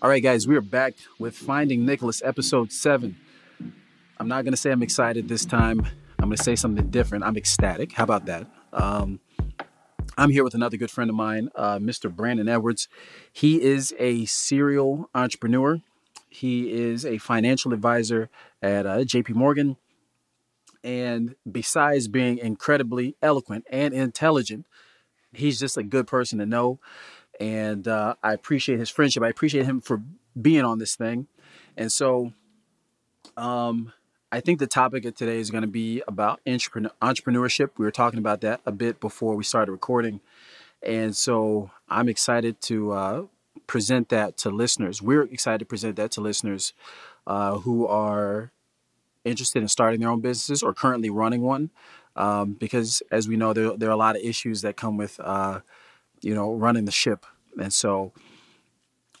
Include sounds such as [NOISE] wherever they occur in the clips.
All right, guys, we are back with Finding Nicholas, episode seven. I'm not going to say I'm excited this time. I'm going to say something different. I'm ecstatic. How about that? Um, I'm here with another good friend of mine, uh, Mr. Brandon Edwards. He is a serial entrepreneur. He is a financial advisor at uh, JP Morgan. And besides being incredibly eloquent and intelligent, he's just a good person to know. And uh, I appreciate his friendship. I appreciate him for being on this thing. And so um, I think the topic of today is going to be about entrepreneurship. We were talking about that a bit before we started recording. And so I'm excited to uh, present that to listeners. We're excited to present that to listeners uh, who are interested in starting their own businesses or currently running one. Um, because as we know, there, there are a lot of issues that come with, uh, you know, running the ship. And so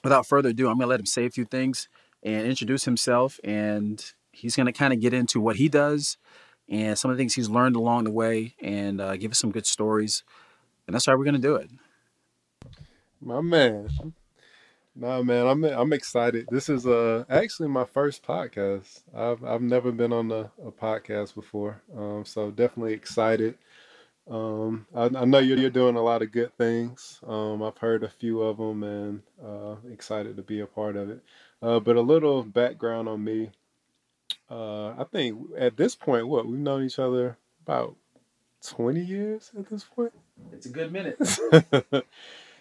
without further ado, I'm going to let him say a few things and introduce himself. And he's going to kind of get into what he does and some of the things he's learned along the way and uh, give us some good stories. And that's how we're going to do it. My man. No, man, I'm I'm excited. This is uh actually my first podcast. I've I've never been on a, a podcast before, um, so definitely excited. Um, I, I know you're, you're doing a lot of good things. Um, I've heard a few of them, and uh, excited to be a part of it. Uh, but a little background on me. Uh, I think at this point, what we've known each other about twenty years at this point. It's a good minute. [LAUGHS]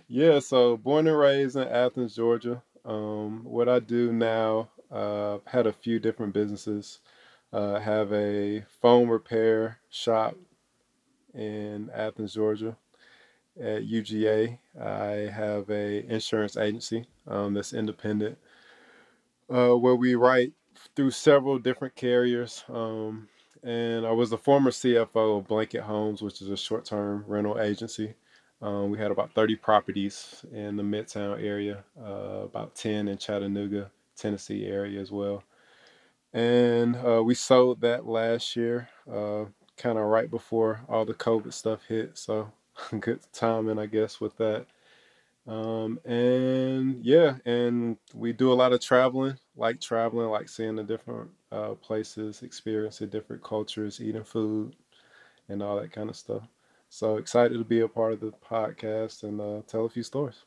Yeah, so born and raised in Athens, Georgia. Um, what I do now, uh, had a few different businesses. Uh, have a phone repair shop in Athens, Georgia. At UGA, I have a insurance agency um, that's independent, uh, where we write through several different carriers. Um, and I was the former CFO of Blanket Homes, which is a short-term rental agency. Um, we had about 30 properties in the Midtown area, uh, about 10 in Chattanooga, Tennessee area as well. And uh, we sold that last year, uh, kind of right before all the COVID stuff hit. So [LAUGHS] good timing, I guess, with that. Um, and yeah, and we do a lot of traveling, like traveling, like seeing the different uh, places, experiencing different cultures, eating food, and all that kind of stuff. So excited to be a part of the podcast and uh, tell a few stories.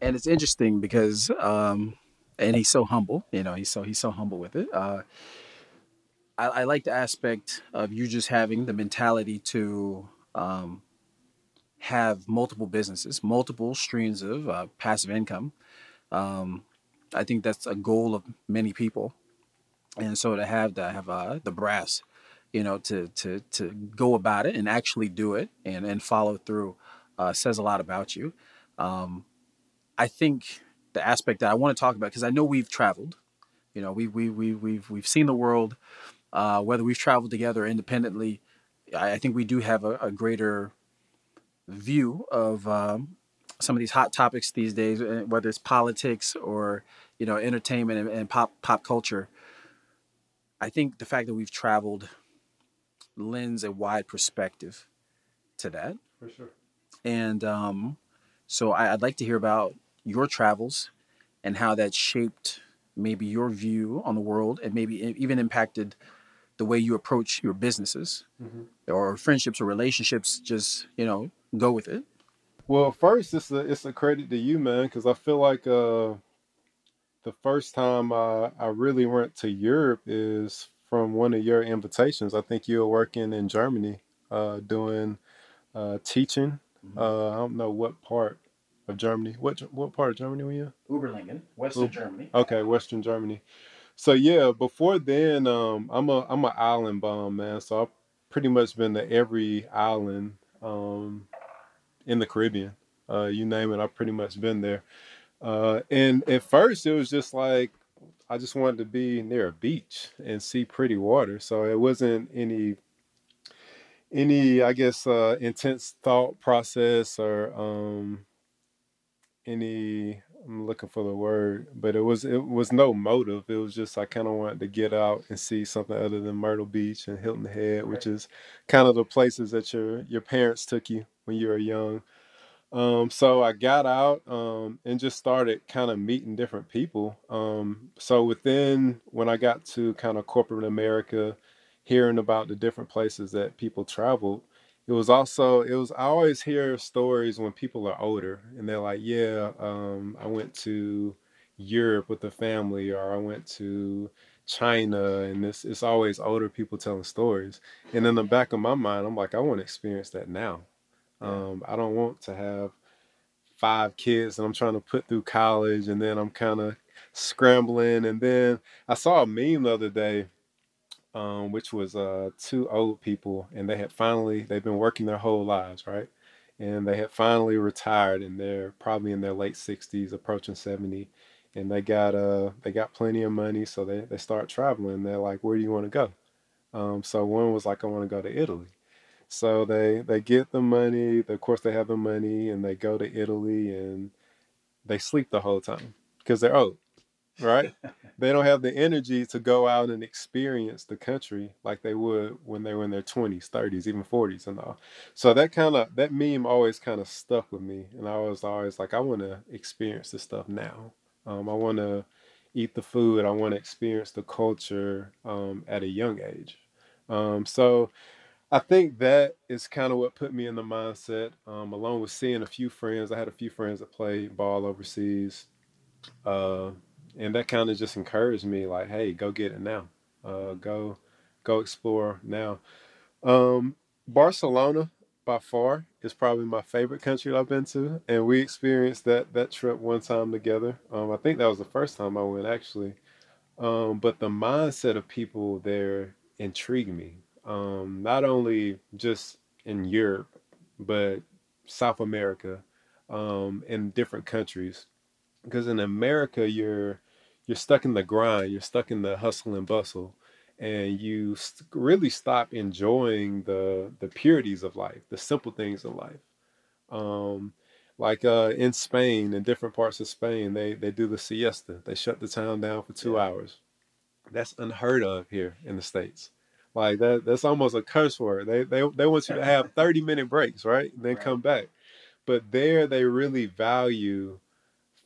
And it's interesting because, um, and he's so humble. You know, he's so he's so humble with it. Uh, I, I, like the aspect of you just having the mentality to um, have multiple businesses, multiple streams of uh, passive income. Um, I think that's a goal of many people, and so to have to have uh, the brass you know, to to to go about it and actually do it and and follow through uh, says a lot about you. Um, I think the aspect that I want to talk about because I know we've traveled, you know, we we we we've we've seen the world. Uh, whether we've traveled together independently, I, I think we do have a, a greater view of um, some of these hot topics these days, uh, whether it's politics or you know entertainment and, and pop pop culture. I think the fact that we've traveled lends a wide perspective to that. For sure. And um, so I, would like to hear about your travels and how that shaped maybe your view on the world and maybe even impacted the way you approach your businesses mm-hmm. or friendships or relationships. Just, you know, go with it. Well, first, it's a, it's a credit to you, man, because I feel like uh, the first time I, I really went to Europe is from one of your invitations. I think you were working in Germany, uh, doing uh, teaching. Mm-hmm. Uh, I don't know what part of Germany. What what part of Germany were you? Oberlingen, Western Germany. Okay, Western Germany. So yeah, before then, um, I'm a I'm an island bum, man. So I've pretty much been to every island um, in the Caribbean. Uh, you name it, I've pretty much been there. Uh, and at first, it was just like I just wanted to be near a beach and see pretty water. So it wasn't any any I guess uh, intense thought process or um, any I'm looking for the word, but it was it was no motive. It was just I kind of wanted to get out and see something other than Myrtle Beach and Hilton Head, which is kind of the places that your your parents took you when you were young. Um, so I got out um, and just started kind of meeting different people. Um, so within when I got to kind of corporate America, hearing about the different places that people traveled, it was also it was I always hear stories when people are older and they're like, yeah, um, I went to Europe with the family, or I went to China, and this it's always older people telling stories. And in the back of my mind, I'm like, I want to experience that now. Um, I don't want to have five kids and I'm trying to put through college and then I'm kind of scrambling. And then I saw a meme the other day, um, which was uh, two old people and they had finally, they've been working their whole lives, right? And they had finally retired and they're probably in their late 60s, approaching 70. And they got uh they got plenty of money, so they, they start traveling. They're like, where do you want to go? Um, so one was like, I want to go to Italy. So they they get the money. Of course, they have the money, and they go to Italy, and they sleep the whole time because they're old, right? they don't have the energy to go out and experience the country like they would when they were in their twenties, thirties, even forties, and all. So that kind of that meme always kind of stuck with me, and I was always like, I want to experience this stuff now. Um, I want to eat the food. I want to experience the culture um, at a young age. Um, so I think that is kind of what put me in the mindset, um, along with seeing a few friends. I had a few friends that play ball overseas, uh, and that kind of just encouraged me, like, "Hey, go get it now. Uh, go, go explore now." Um, Barcelona, by far, is probably my favorite country I've been to, and we experienced that that trip one time together. Um, I think that was the first time I went, actually. Um, but the mindset of people there intrigued me um, not only just in Europe, but South America, um, in different countries. Because in America, you're you're stuck in the grind, you're stuck in the hustle and bustle, and you st- really stop enjoying the the purities of life, the simple things in life. Um, like uh, in Spain, in different parts of Spain, they they do the siesta. They shut the town down for two yeah. hours. That's unheard of here in the states. Like that that's almost a curse word. They they they want you to have [LAUGHS] 30 minute breaks, right? And then right. come back. But there they really value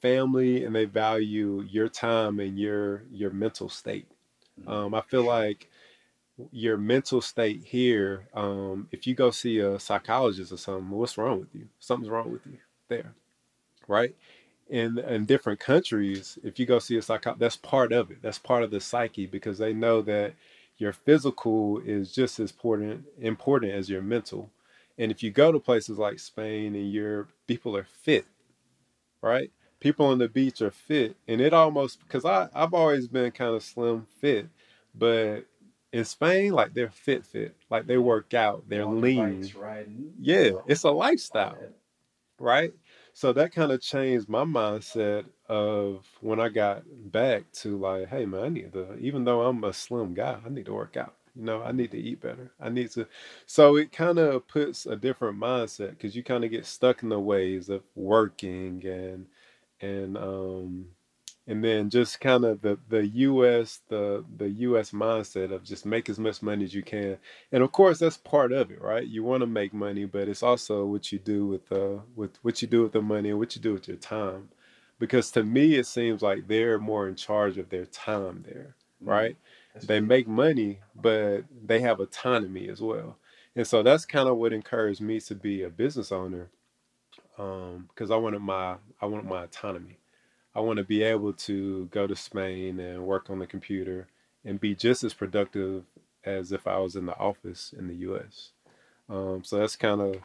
family and they value your time and your your mental state. Mm-hmm. Um, I feel like your mental state here, um, if you go see a psychologist or something, what's wrong with you? Something's wrong with you there. Right? In in different countries, if you go see a psychologist, that's part of it. That's part of the psyche because they know that your physical is just as important important as your mental. And if you go to places like Spain and Europe, people are fit, right? People on the beach are fit, and it almost because I I've always been kind of slim fit, but in Spain, like they're fit, fit, like they work out, they're lean. Bikes, yeah, it's a lifestyle, right? So that kind of changed my mindset of when I got back to like, hey man, I need to, even though I'm a slim guy, I need to work out. You know, I need to eat better. I need to. So it kind of puts a different mindset because you kind of get stuck in the ways of working and and um and then just kind of the the US the the US mindset of just make as much money as you can. And of course that's part of it, right? You want to make money, but it's also what you do with uh with what you do with the money and what you do with your time. Because to me it seems like they're more in charge of their time there, mm-hmm. right? Mm-hmm. They make money, but they have autonomy as well. And so that's kind of what encouraged me to be a business owner. Um, because I wanted my I wanted my autonomy I want to be able to go to Spain and work on the computer and be just as productive as if I was in the office in the U.S. Um, so that's kind of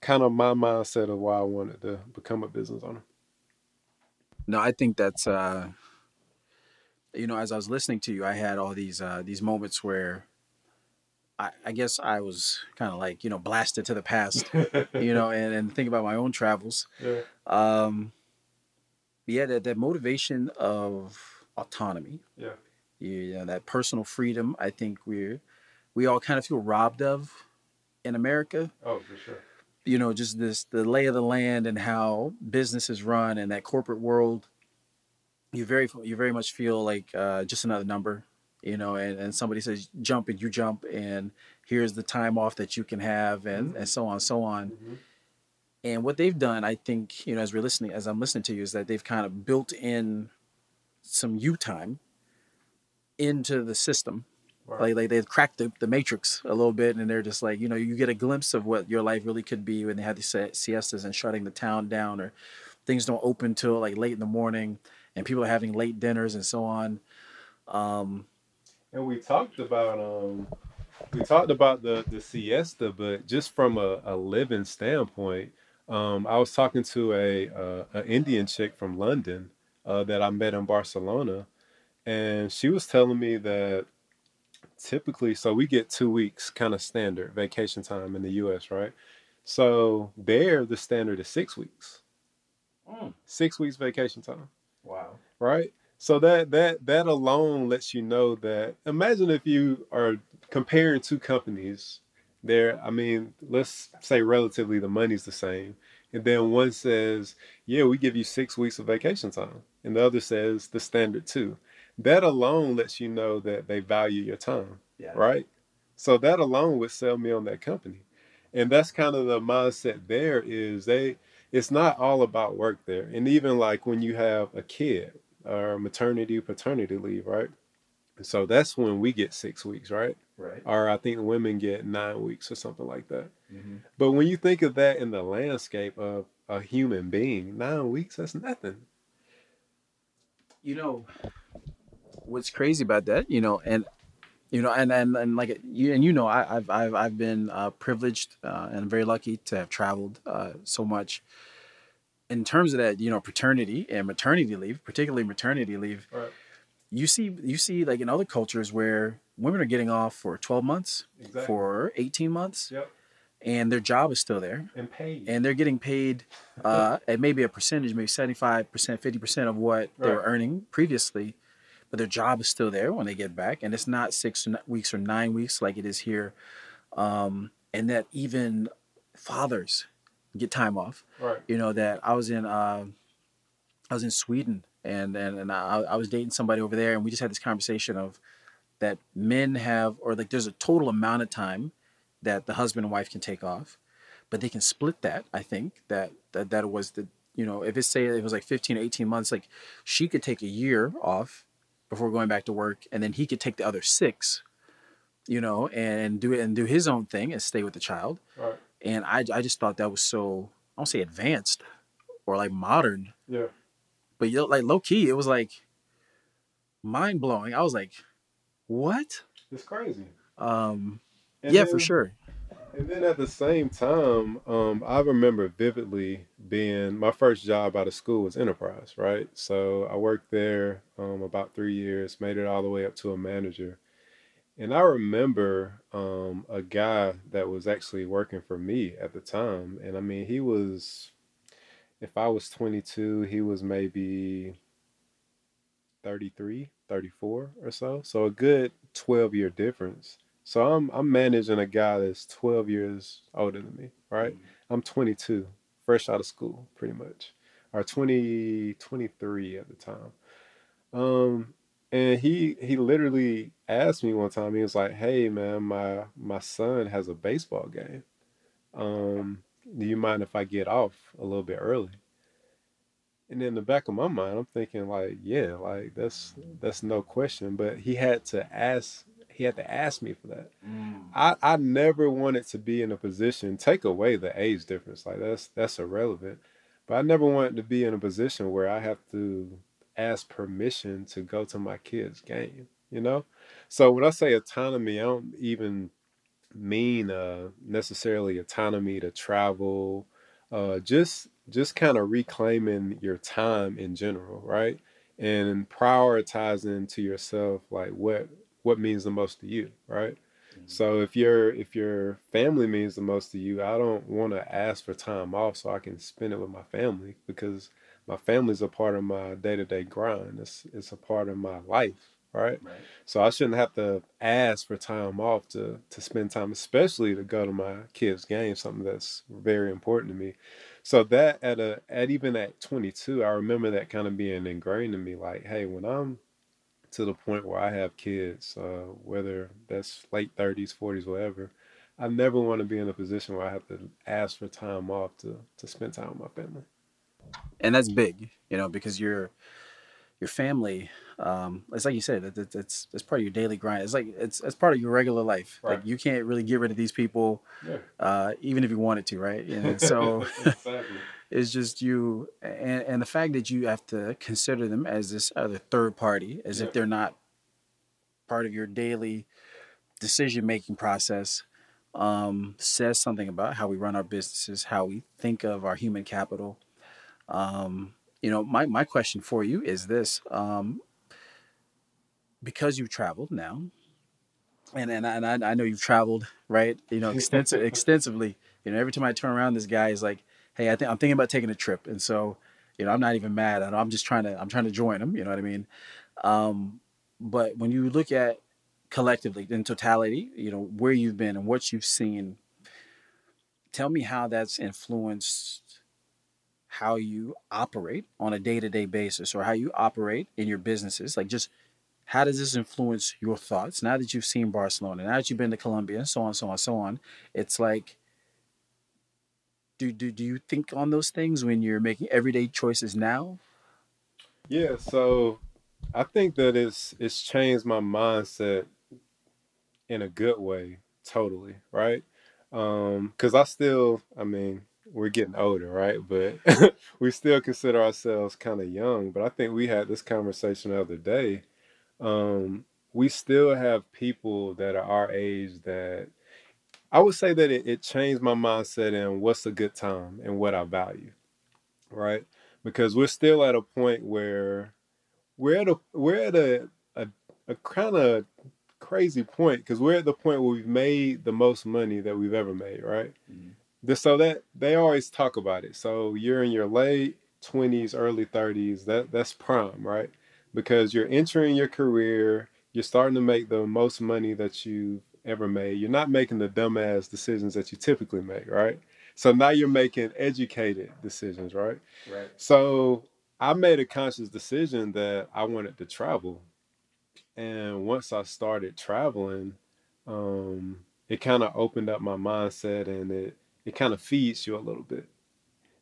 kind of my mindset of why I wanted to become a business owner. No, I think that's uh, you know, as I was listening to you, I had all these uh, these moments where I, I guess I was kind of like you know blasted to the [LAUGHS] past, you know, and, and think about my own travels. Yeah. Um, yeah, that, that motivation of autonomy. Yeah. You know, that personal freedom, I think we're, we all kind of feel robbed of in America. Oh, for sure. You know, just this, the lay of the land and how business is run and that corporate world. You very, you very much feel like uh, just another number, you know, and, and somebody says jump and you jump and here's the time off that you can have and, mm-hmm. and so on, so on. Mm-hmm And what they've done, I think, you know, as we're listening, as I'm listening to you, is that they've kind of built in some you time into the system. Right. Like, like they've cracked the, the matrix a little bit, and they're just like, you know, you get a glimpse of what your life really could be when they have these siestas and shutting the town down, or things don't open till like late in the morning, and people are having late dinners and so on. Um, And we talked about um we talked about the the siesta, but just from a, a living standpoint, um, I was talking to a uh, an Indian chick from London uh, that I met in Barcelona, and she was telling me that typically, so we get two weeks kind of standard vacation time in the U.S., right? So there, the standard is six weeks, six weeks vacation time wow. right? So that that that alone lets you know that imagine if you are comparing two companies there I mean let's say relatively the money's the same and then one says yeah we give you 6 weeks of vacation time and the other says the standard 2 that alone lets you know that they value your time Yeah. right? So that alone would sell me on that company. And that's kind of the mindset there is they it's not all about work there. And even like when you have a kid or maternity paternity leave right so that's when we get six weeks right Right. or i think women get nine weeks or something like that Mm-hmm. but when you think of that in the landscape of a human being nine weeks that's nothing You know, what's crazy about that, you know, and you know, and and, and like you and you know, I, I've I've I've been uh, privileged uh, and very lucky to have traveled uh, so much. In terms of that, you know, paternity and maternity leave, particularly maternity leave, right you see you see like in other cultures where women are getting off for 12 months, exactly for 18 months, yep and their job is still there. and paid and they're getting paid [LAUGHS] uh, at maybe a percentage, maybe 75%, 50% of what they were earning previously, but their job is still there when they get back. And it's not six weeks or nine weeks like it is here. Um, and that even fathers get time off. right. You know, that I was in, uh, I was in Sweden and, and, and I, I was dating somebody over there and we just had this conversation of that men have, or like there's a total amount of time that the husband and wife can take off but they can split that i think that that, that was the you know if it's say it was like 15 or 18 months like she could take a year off before going back to work and then he could take the other six you know and do it and do his own thing and stay with the child. Right and i, I just thought that was so i don't say advanced or like modern yeah. but you know, like low key it was like mind blowing i was like what? It's crazy. Um And yeah for sure. And then at the same time, um, I remember vividly being my first job out of school was Enterprise, right? So I worked there um, about three years, made it all the way up to a manager. And I remember um, a guy that was actually working for me at the time. And I mean, he was, if I was 22, he was maybe 33, 34 or so. So a good 12 year difference. So I'm I'm managing a guy that's 12 years older than me, right? I'm 22, fresh out of school, pretty much, or 20, 23 at the time. Um, and he he literally asked me one time. He was like, "Hey, man, my my son has a baseball game. Um, do you mind if I get off a little bit early?" And in the back of my mind, I'm thinking like, "Yeah, like that's that's no question." But he had to ask. He had to ask me for that. I, I never wanted to be in a position take away the age difference like that's that's irrelevant but i never wanted to be in a position where i have to ask permission to go to my kids game you know? So when i say autonomy i don't even mean uh necessarily autonomy to travel uh just just kind of reclaiming your time in general right? And prioritizing to yourself like what what means the most to you right? So if your if your family means the most to you, I don't want to ask for time off so I can spend it with my family because my family's a part of my day to day grind. It's it's a part of my life, right? right So I shouldn't have to ask for time off to to spend time, especially to go to my kids' game, something that's very important to me. So that at a at even at 22, I remember that kind of being ingrained in me. Like, hey, when I'm to the point where I have kids, uh, whether that's late 30s, 40s, whatever, I never want to be in a position where I have to ask for time off to to spend time with my family. And that's big, you know, because your your family, um, it's like you said, it's, it's it's part of your daily grind. It's like it's it's part of your regular life. Right. Like you can't really get rid of these people, Yeah. uh, even if you wanted to, right? [LAUGHS] And so [LAUGHS] exactly. it's just you, and and the fact that you have to consider them as this other third party, as Yeah. if they're not part of your daily decision making process um, says something about how we run our businesses, how we think of our human capital. Um, you know, my, my question for you is this um, because you've traveled now, and, and, I, and I, I know you've traveled, right? You know, extensive, [LAUGHS] extensively. You know, every time I turn around, this guy is like, hey, I think I'm thinking about taking a trip. And so, you know, I'm not even mad. I I'm just trying to, I'm trying to join him. You know what I mean? Um, but when you look at collectively in totality you know where you've been and what you've seen tell me how that's influenced how you operate on a day-to-day basis or how you operate in your businesses like just how does this influence your thoughts now that you've seen barcelona now that you've been to colombia and so on so on so on it's like do, do, do you think on those things when you're making everyday choices now Yeah, so I think that it's it's changed my mindset in a good way, totally, right? Um, cuz I still, I mean, we're getting older, right? But [LAUGHS] we still consider ourselves kind of young, but I think we had this conversation the other day. Um, we still have people that are our age that I would say that it, it changed my mindset in what's a good time and what I value, right? Because we're still at a point where we're at a we're at a a, a kind of crazy point because we're at the point where we've made the most money that we've ever made, right? Mhm. This, so that they always talk about it. So you're in your late twenties, early thirties. That that's prime, right? Because you're entering your career, you're starting to make the most money that you've ever made. You're not making the dumbass decisions that you typically make, right? So now you're making educated decisions, right? right So I made a conscious decision that I wanted to travel. And once I started traveling, um, it kind of opened up my mindset and it, it kind of feeds you a little bit.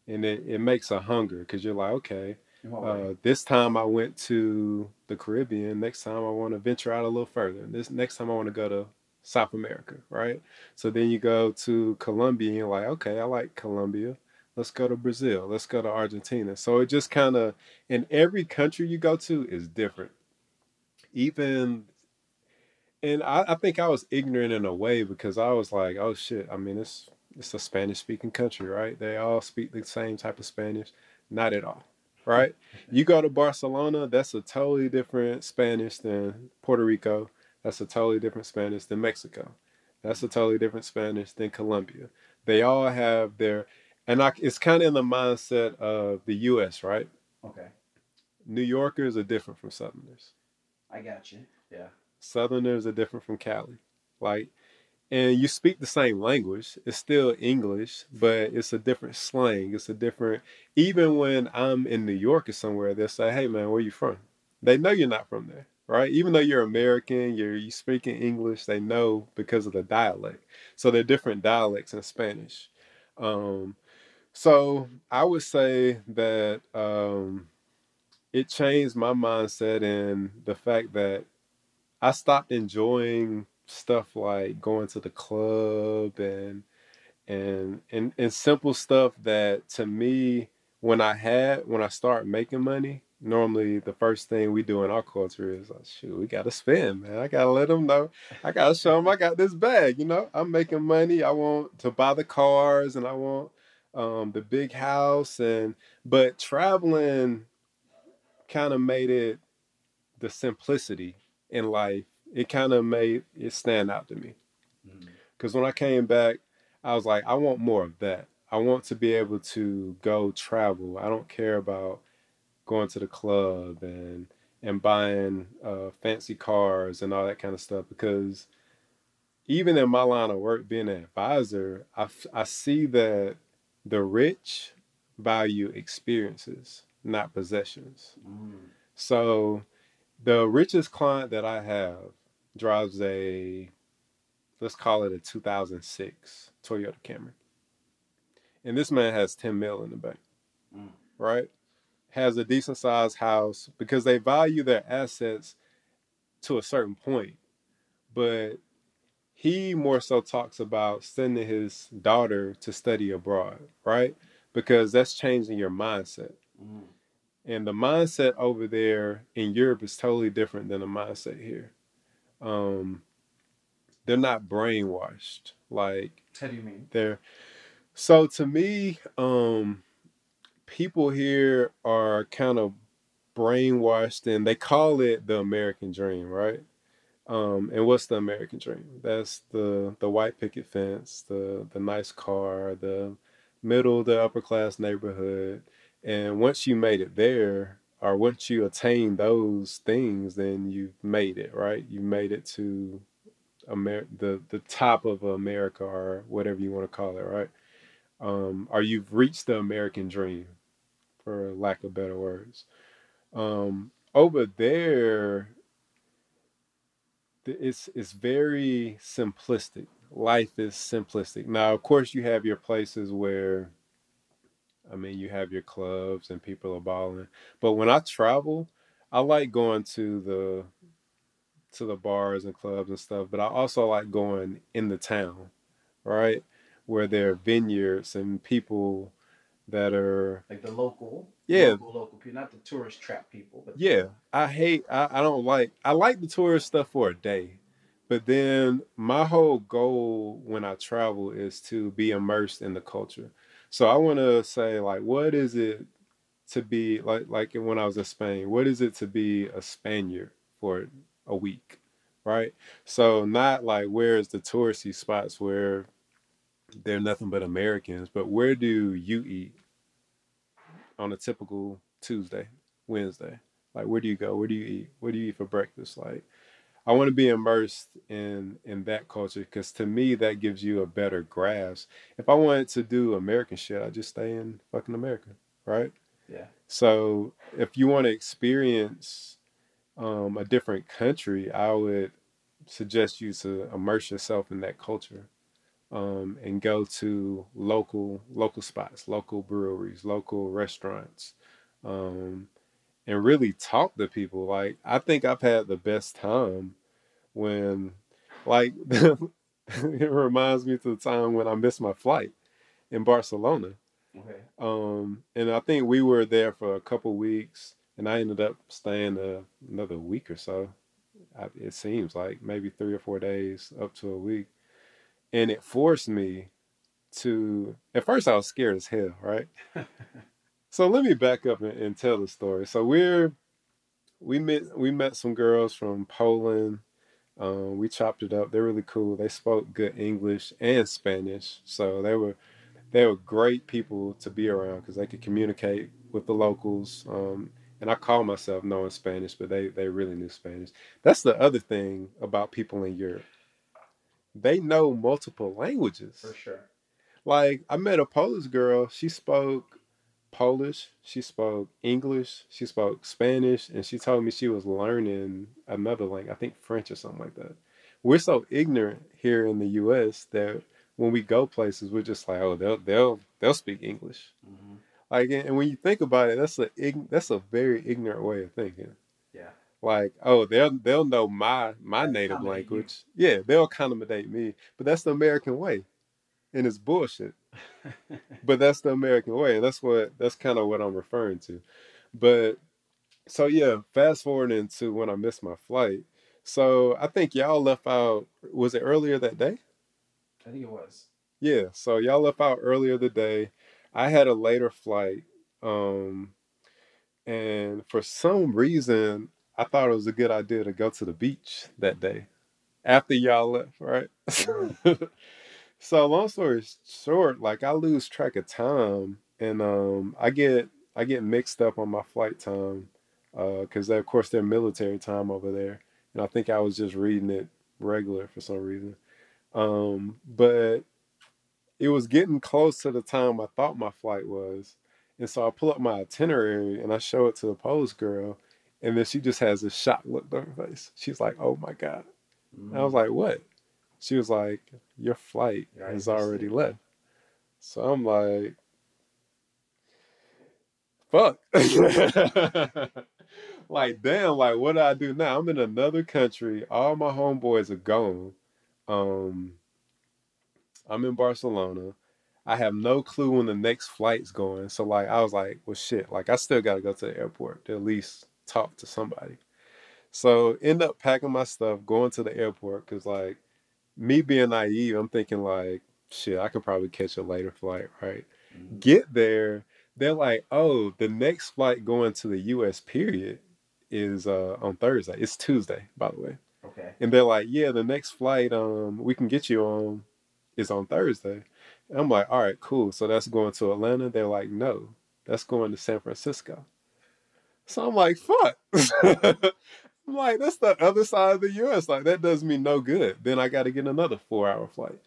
And it, it makes a hunger because you're like, okay, uh, this time I went to the Caribbean. Next time I want to venture out a little further. This next time I want to go to South America, right? So then you go to Colombia and you're like, okay, I like Colombia. Let's go to Brazil. Let's go to Argentina. So it just kind of, in every country you go to is different. Even, and I, I think I was ignorant in a way because I was like, oh shit, I mean, it's, it's a Spanish speaking country, right? They all speak the same type of Spanish. Not at all, right? You go to Barcelona, that's a totally different Spanish than Puerto Rico. That's a totally different Spanish than Mexico. That's a totally different Spanish than Colombia. They all have their, and I, it's kind of in the mindset of the U.S., right? okay New Yorkers are different from Southerners. i got you yeah Southerners are different from Cali. Like, and you speak the same language. It's still English, but it's a different slang. It's a different. Even when I'm in New York or somewhere, they'll say, "Hey, man, where you from?" They know you're not from there, right? Even though you're American, you're you speaking English. They know because of the dialect. So they're different dialects in Spanish. Um, so I would say that um, it changed my mindset in the fact that I stopped enjoying stuff like going to the club and and and and simple stuff that to me when I had when I start making money, normally the first thing we do in our culture is like, shoot, we gotta spend, man. I gotta let them know. I gotta show them I got this bag. You know, I'm making money. I want to buy the cars and I want um, the big house and but traveling kind of made it the simplicity in life. It kind of made it stand out to me. Because when I came back, I was like, I want more of that. I want to be able to go travel. I don't care about going to the club and and buying uh, fancy cars and all that kind of stuff. Because even in my line of work, being an advisor, I, f- I see that the rich value experiences, not possessions. So the richest client that I have drives a let's call it a 2006 Toyota Camry. And this man has 10 mil in the bank, mm. right? Has a decent sized house because they value their assets to a certain point. But he more so talks about sending his daughter to study abroad, right? Because that's changing your mindset. Mm. And the mindset over there in Europe is totally different than the mindset here. Um, they're not brainwashed. Like, how do you mean? They're so to me, um, people here are kind of brainwashed, and they call it the American dream, right? Um, and what's the American dream? That's the the white picket fence, the the nice car, the middle the upper class neighborhood. And once you made it there, or once you attain those things, then you've made it, right? You made it to Amer- the the top of America or whatever you want to call it, right? Um, or you've reached the American dream, for lack of better words. Um, over there, it's it's very simplistic. Life is simplistic. Now, of course, you have your places where, I mean, you have your clubs and people are balling. But when I travel, I like going to the to the bars and clubs and stuff. But I also like going in the town, right, where there are vineyards and people that are like the local yeah local, local people not the tourist trap people but yeah i hate I, I don't like i like the tourist stuff for a day but then my whole goal when i travel is to be immersed in the culture so i want to say like what is it to be like like when i was in spain what is it to be a spaniard for a week right so not like where's the touristy spots where they're nothing but Americans. But where do you eat on a typical Tuesday, Wednesday? Like where do you go? Where do you eat? What do you eat for breakfast? Like I want to be immersed in in that culture because to me that gives you a better grasp. If I wanted to do American shit, I just stay in fucking America, right? Yeah. So if you want to experience um, a different country, I would suggest you to immerse yourself in that culture um, and go to local local spots, local breweries, local restaurants, um, and really talk to people. Like I think I've had the best time when, like, [LAUGHS] it reminds me to the time when I missed my flight in Barcelona. Okay. Um, and I think we were there for a couple weeks, and I ended up staying uh, another week or so. I, it seems like maybe three or four days, up to a week and it forced me to at first i was scared as hell right [LAUGHS] so let me back up and, and, tell the story. So we're we met we met some girls from poland. Um, we chopped it up. They're really cool. They spoke good english and spanish. So they were they were great people to be around because they could communicate with the locals. Um, and i call myself knowing spanish but they they really knew spanish. That's the other thing about people in europe. They know multiple languages. For sure. Like I met a Polish girl, she spoke Polish, she spoke English, she spoke Spanish, and she told me she was learning another language, I think French or something like that. We're so ignorant here in the US that when we go places, we're just like, oh, they'll they'll they'll speak English. Mm-hmm. Like, and when you think about it, that's a that's a very ignorant way of thinking Yeah. like oh they'll they'll know my my native language you. yeah they'll accommodate me but that's the american way and it's bullshit but that's the american way. That's what that's kind of what i'm referring to. But so yeah fast forwarding to when i missed my flight. So i think y'all left out was it earlier that day? I think it was. Yeah so y'all left out earlier the day. I had a later flight um and for some reason I thought it was a good idea to go to the beach that day after y'all left, right? [LAUGHS] so long story short, like I lose track of time and um I get I get mixed up on my flight time uh because uh, of course they're military time over there, and I think I was just reading it regular for some reason. Um, but it was getting close to the time I thought my flight was, and so I pull up my itinerary and I show it to the Polish girl, and then she just has a shocked look on her face. She's like, "Oh my god!" Mm. I was mm. like, "What?" She was like, Your flight Yeah, has already left. So I'm like, Fuck. [LAUGHS] like, damn, like, what do I do now? I'm in another country. All my homeboys are gone. Um, I'm in Barcelona. I have no clue when the next flight's going. So, like, I was like, well, shit, like, I still got to go to the airport to at least talk to somebody. So, end up packing my stuff, going to the airport, because, like, me being naive, I'm thinking, like, shit, I could probably catch a later flight, right? Mhm. Get there, they're like, oh, the next flight going to the US, period, is uh, on Thursday. It's Tuesday, by the way. Okay. And they're like, yeah, the next flight um we can get you on is on Thursday. And I'm like, all right, cool. So that's going to Atlanta. They're like, no, that's going to San Francisco. So I'm like, fuck. [LAUGHS] I'm like, that's the other side of the US. Like, that does me no good. Then I got to get another four hour flight.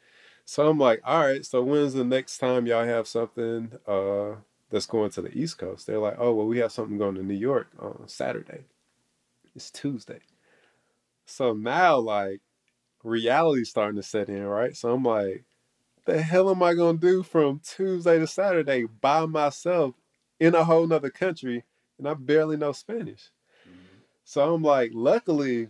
So I'm like, all right, so when's the next time y'all have something uh that's going to the East Coast? They're like, oh, well, we have something going to New York on Saturday. It's Tuesday. So now, like, reality's starting to set in, right? So I'm like, the hell am I gonna do from Tuesday to Saturday by myself in a whole nother country and I barely know Spanish? So I'm like, luckily,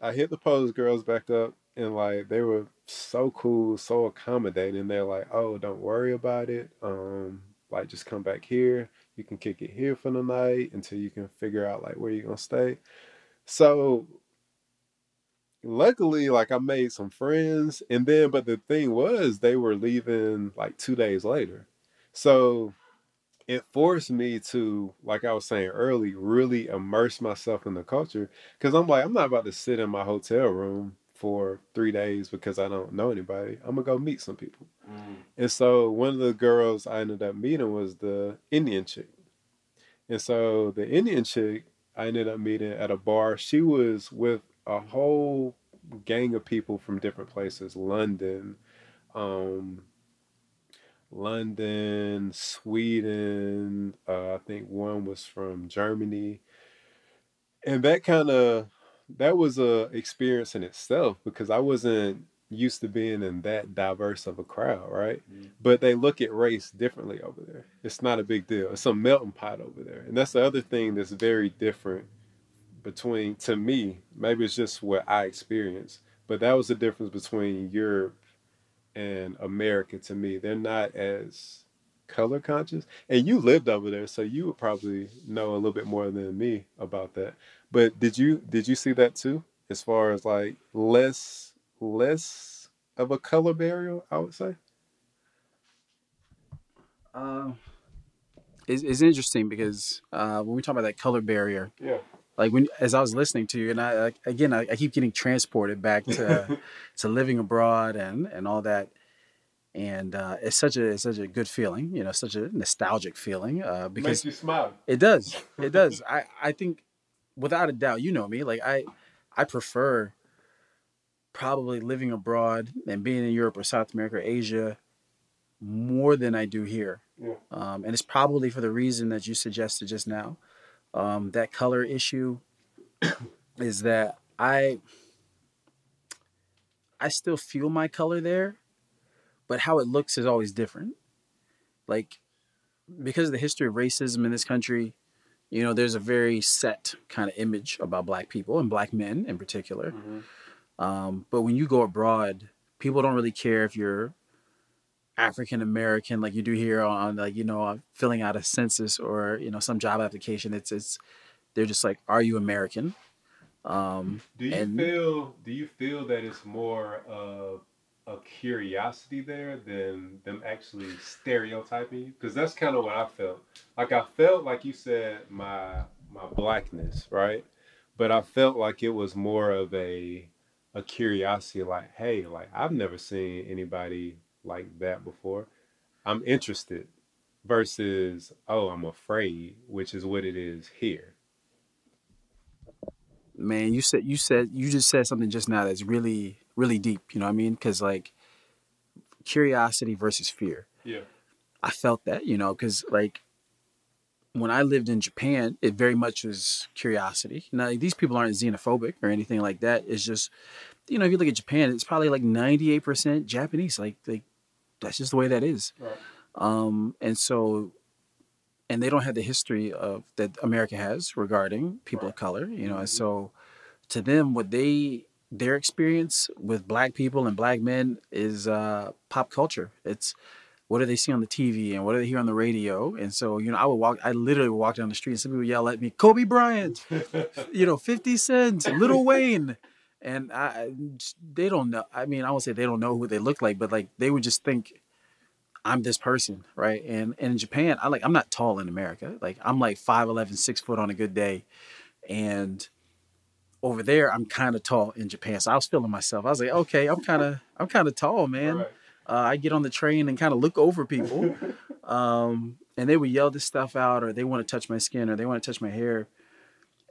I hit the pose girls back up and like they were so cool, so accommodating. They're like, oh, don't worry about it. Um, like just come back here. You can kick it here for the night until you can figure out like where you're gonna stay. So luckily like i made some friends and then but the thing was they were leaving like two days later so it forced me to like i was saying early really immerse myself in the culture because i'm like i'm not about to sit in my hotel room for three days because i don't know anybody i'm gonna go meet some people Mm. and so one of the girls I ended up meeting was the Indian chick. And so the Indian chick I ended up meeting at a bar. She was with a whole gang of people from different places, London, um, London, Sweden. Uh, I think one was from Germany, and that kind of that was a experience in itself because I wasn't used to being in that diverse of a crowd, right? Mhm. But they look at race differently over there. It's not a big deal. It's a melting pot over there, and that's the other thing that's very different between to me. Maybe it's just what I experienced, but that was the difference between Europe and America to me. They're not as color conscious. And you lived over there, so you would probably know a little bit more than me about that. But did you did you see that too? As far as like less less of a color barrier, I would say. Uh, it's, it's interesting because uh, when we talk about that color barrier, Yeah. Like when as I was listening to you, and I like, again I, I keep getting transported back to [LAUGHS] to living abroad and and all that, and uh, it's such a it's such a good feeling, you know, such a nostalgic feeling uh, because Makes you smile. it does. [LAUGHS] It does. I, I think without a doubt, you know me, like I I prefer probably living abroad and being in Europe or South America or Asia more than I do here. Yeah. Um, and it's probably for the reason that you suggested just now. Um, that color issue is that I I still feel my color there, but how it looks is always different. Like because of the history of racism in this country, you know, there's a very set kind of image about black people and black men in particular. Mhm. Um, but when you go abroad, people don't really care if you're African American, like you do here on, like you know, filling out a census or you know some job application. It's it's they're just like, are you American? Um, Do you And- feel do you feel that it's more of a curiosity there than them actually stereotyping you? Because that's kind of what I felt. Like I felt like you said my my blackness, right? But I felt like it was more of a a curiosity, like, hey, like I've never seen anybody like that before. I'm interested versus oh, I'm afraid, which is what it is here. man, you said you said you just said something just now that's really really deep. You know what I mean? Because like curiosity versus fear. Yeah. I felt that, you know, because like when I lived in Japan, it very much was curiosity. Now these people aren't xenophobic or anything like that. It's just you know, if you look at Japan, it's probably like 98% Japanese. Like, like that's just the way that is. Right. Um, and so, and they don't have the history of that America has regarding people Right. of color, you know. Mhm. And so, to them, what they their experience with black people and black men is uh, pop culture. It's what do they see on the TV and what do they hear on the radio? And so, you know, I would walk, I literally would walk down the street and some people would yell at me, Kobe Bryant, [LAUGHS] you know, 50 Cent, Lil Wayne. And I, they don't know. I mean, I won't say they don't know who they look like, but like they would just think I'm this person, right? And, and in Japan, I like, I'm not tall in America. Like I'm like 5'11, six foot on a good day. And over there, I'm kind of tall in Japan. So I was feeling myself. I was like, okay, I'm kind of, I'm kind of tall, man. Right. Uh, I get on the train and kind of look over people, [LAUGHS] um, and they would yell this stuff out, or they want to touch my skin, or they want to touch my hair.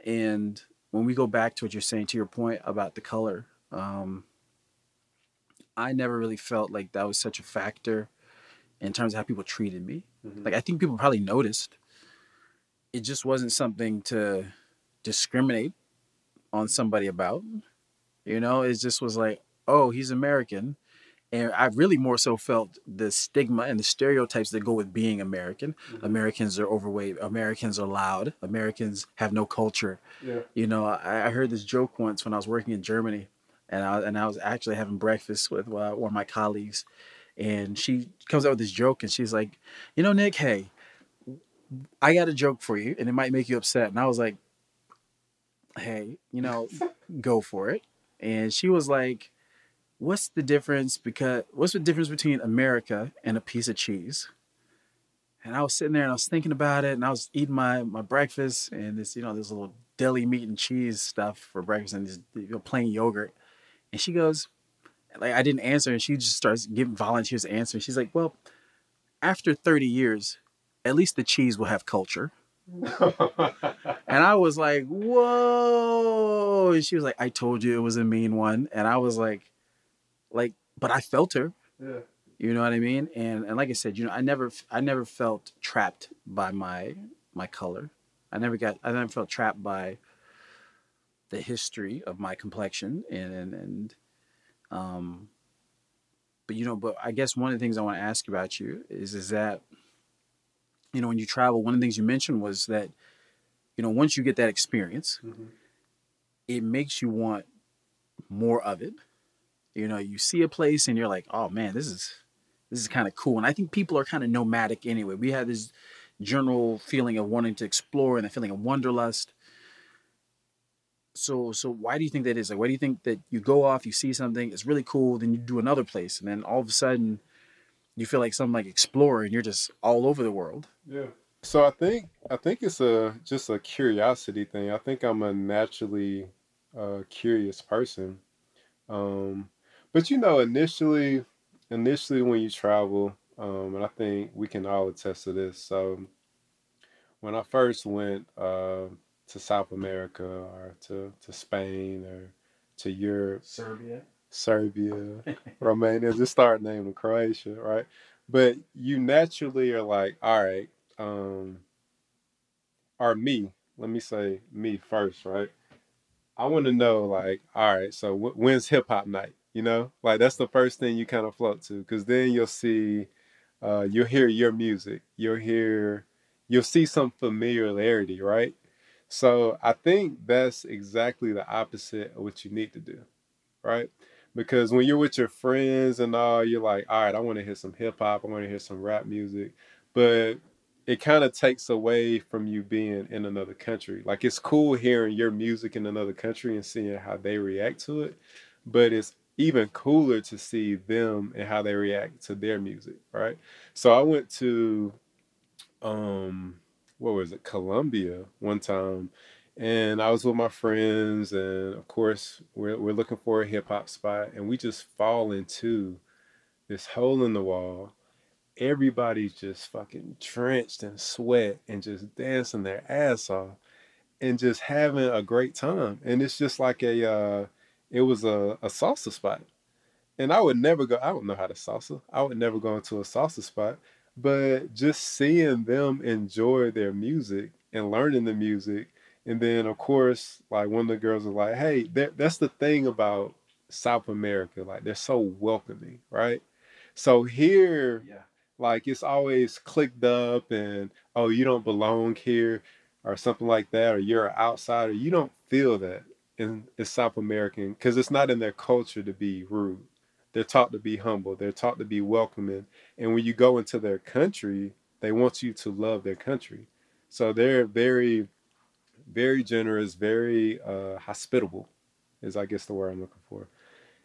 And when we go back to what you're saying, to your point about the color, um, I never really felt like that was such a factor in terms of how people treated me. Mhm. Like I think people probably noticed. It just wasn't something to discriminate on somebody about. You know, it just was like, oh, he's American. And I really more so felt the stigma and the stereotypes that go with being American. Mhm. Americans are overweight. Americans are loud. Americans have no culture. Yeah. You know, I, I heard this joke once when I was working in Germany, and I and I was actually having breakfast with uh, one of my colleagues, and she comes out with this joke, and she's like, "You know, Nick, hey, I got a joke for you, and it might make you upset." And I was like, "Hey, you know, [LAUGHS] go for it." And she was like, "What's the difference? Because what's the difference between America and a piece of cheese?" And I was sitting there and I was thinking about it, and I was eating my my breakfast and this, you know, this little deli meat and cheese stuff for breakfast and this you know, plain yogurt. And she goes, like I didn't answer, and she just starts giving volunteers to answer. She's like, "Well, after 30 years, at least the cheese will have culture." [LAUGHS] And I was like, "Whoa!" And she was like, "I told you it was a mean one." And I was like, like, but I felt her. yeah. You know what I mean? And and like I said, you know, I never I never felt trapped by my my color. I never got I never felt trapped by the history of my complexion and and, and um but you know, but I guess one of the things I want to ask about you is is that you know, when you travel, one of the things you mentioned was that you know, once you get that experience, Mhm. it makes you want more of it. You know, you see a place and you're like, oh man, this is this is kind of cool. And I think people are kind of nomadic anyway. We have this general feeling of wanting to explore and the feeling of wanderlust. So so why do you think that is? Like why do you think that you go off, you see something, it's really cool, then you do another place, and then all of a sudden you feel like something like explorer and you're just all over the world. Yeah. So I think I think it's a just a curiosity thing. I think I'm a naturally uh, curious person. Um, but you know, initially, initially when you travel, um, and I think we can all attest to this. So when I first went uh, to South America or to to Spain or to Europe, Serbia. Serbia, [LAUGHS] Romania, just start naming Croatia, right? But you naturally are like, all right, um, or me, let me say me first, right? I want to know, like, all right, so wh- when's hip hop night? You know, like that's the first thing you kind of float to, because then you'll see, uh, you'll hear your music, you'll hear, you'll see some familiarity, right? So I think that's exactly the opposite of what you need to do, right? Because when you're with your friends and all, you're like, all right, I want to hear some hip hop, I want to hear some rap music, but it kind of takes away from you being in another country. Like it's cool hearing your music in another country and seeing how they react to it, but it's even cooler to see them and how they react to their music, right? So I went to um what was it, Colombia one time and I was with my friends and of course we're we're looking for a hip hop spot and we just fall into this hole in the wall everybody's just fucking drenched in sweat and just dancing their ass off and just having a great time. And it's just like a, uh, it was a, a salsa spot. And I would never go, I don't know how to salsa. I would never go into a salsa spot. But just seeing them enjoy their music and learning the music. And then, of course, like one of the girls was like, hey, that, that's the thing about South America. Like they're so welcoming, right? So here, Yeah. like it's always clicked up and oh, you don't belong here or something like that, or you're an outsider. You don't feel that in, in South American because it's not in their culture to be rude. They're taught to be humble. They're taught to be welcoming. And when you go into their country, they want you to love their country. So they're very, very generous, very uh, hospitable, is I guess the word I'm looking for.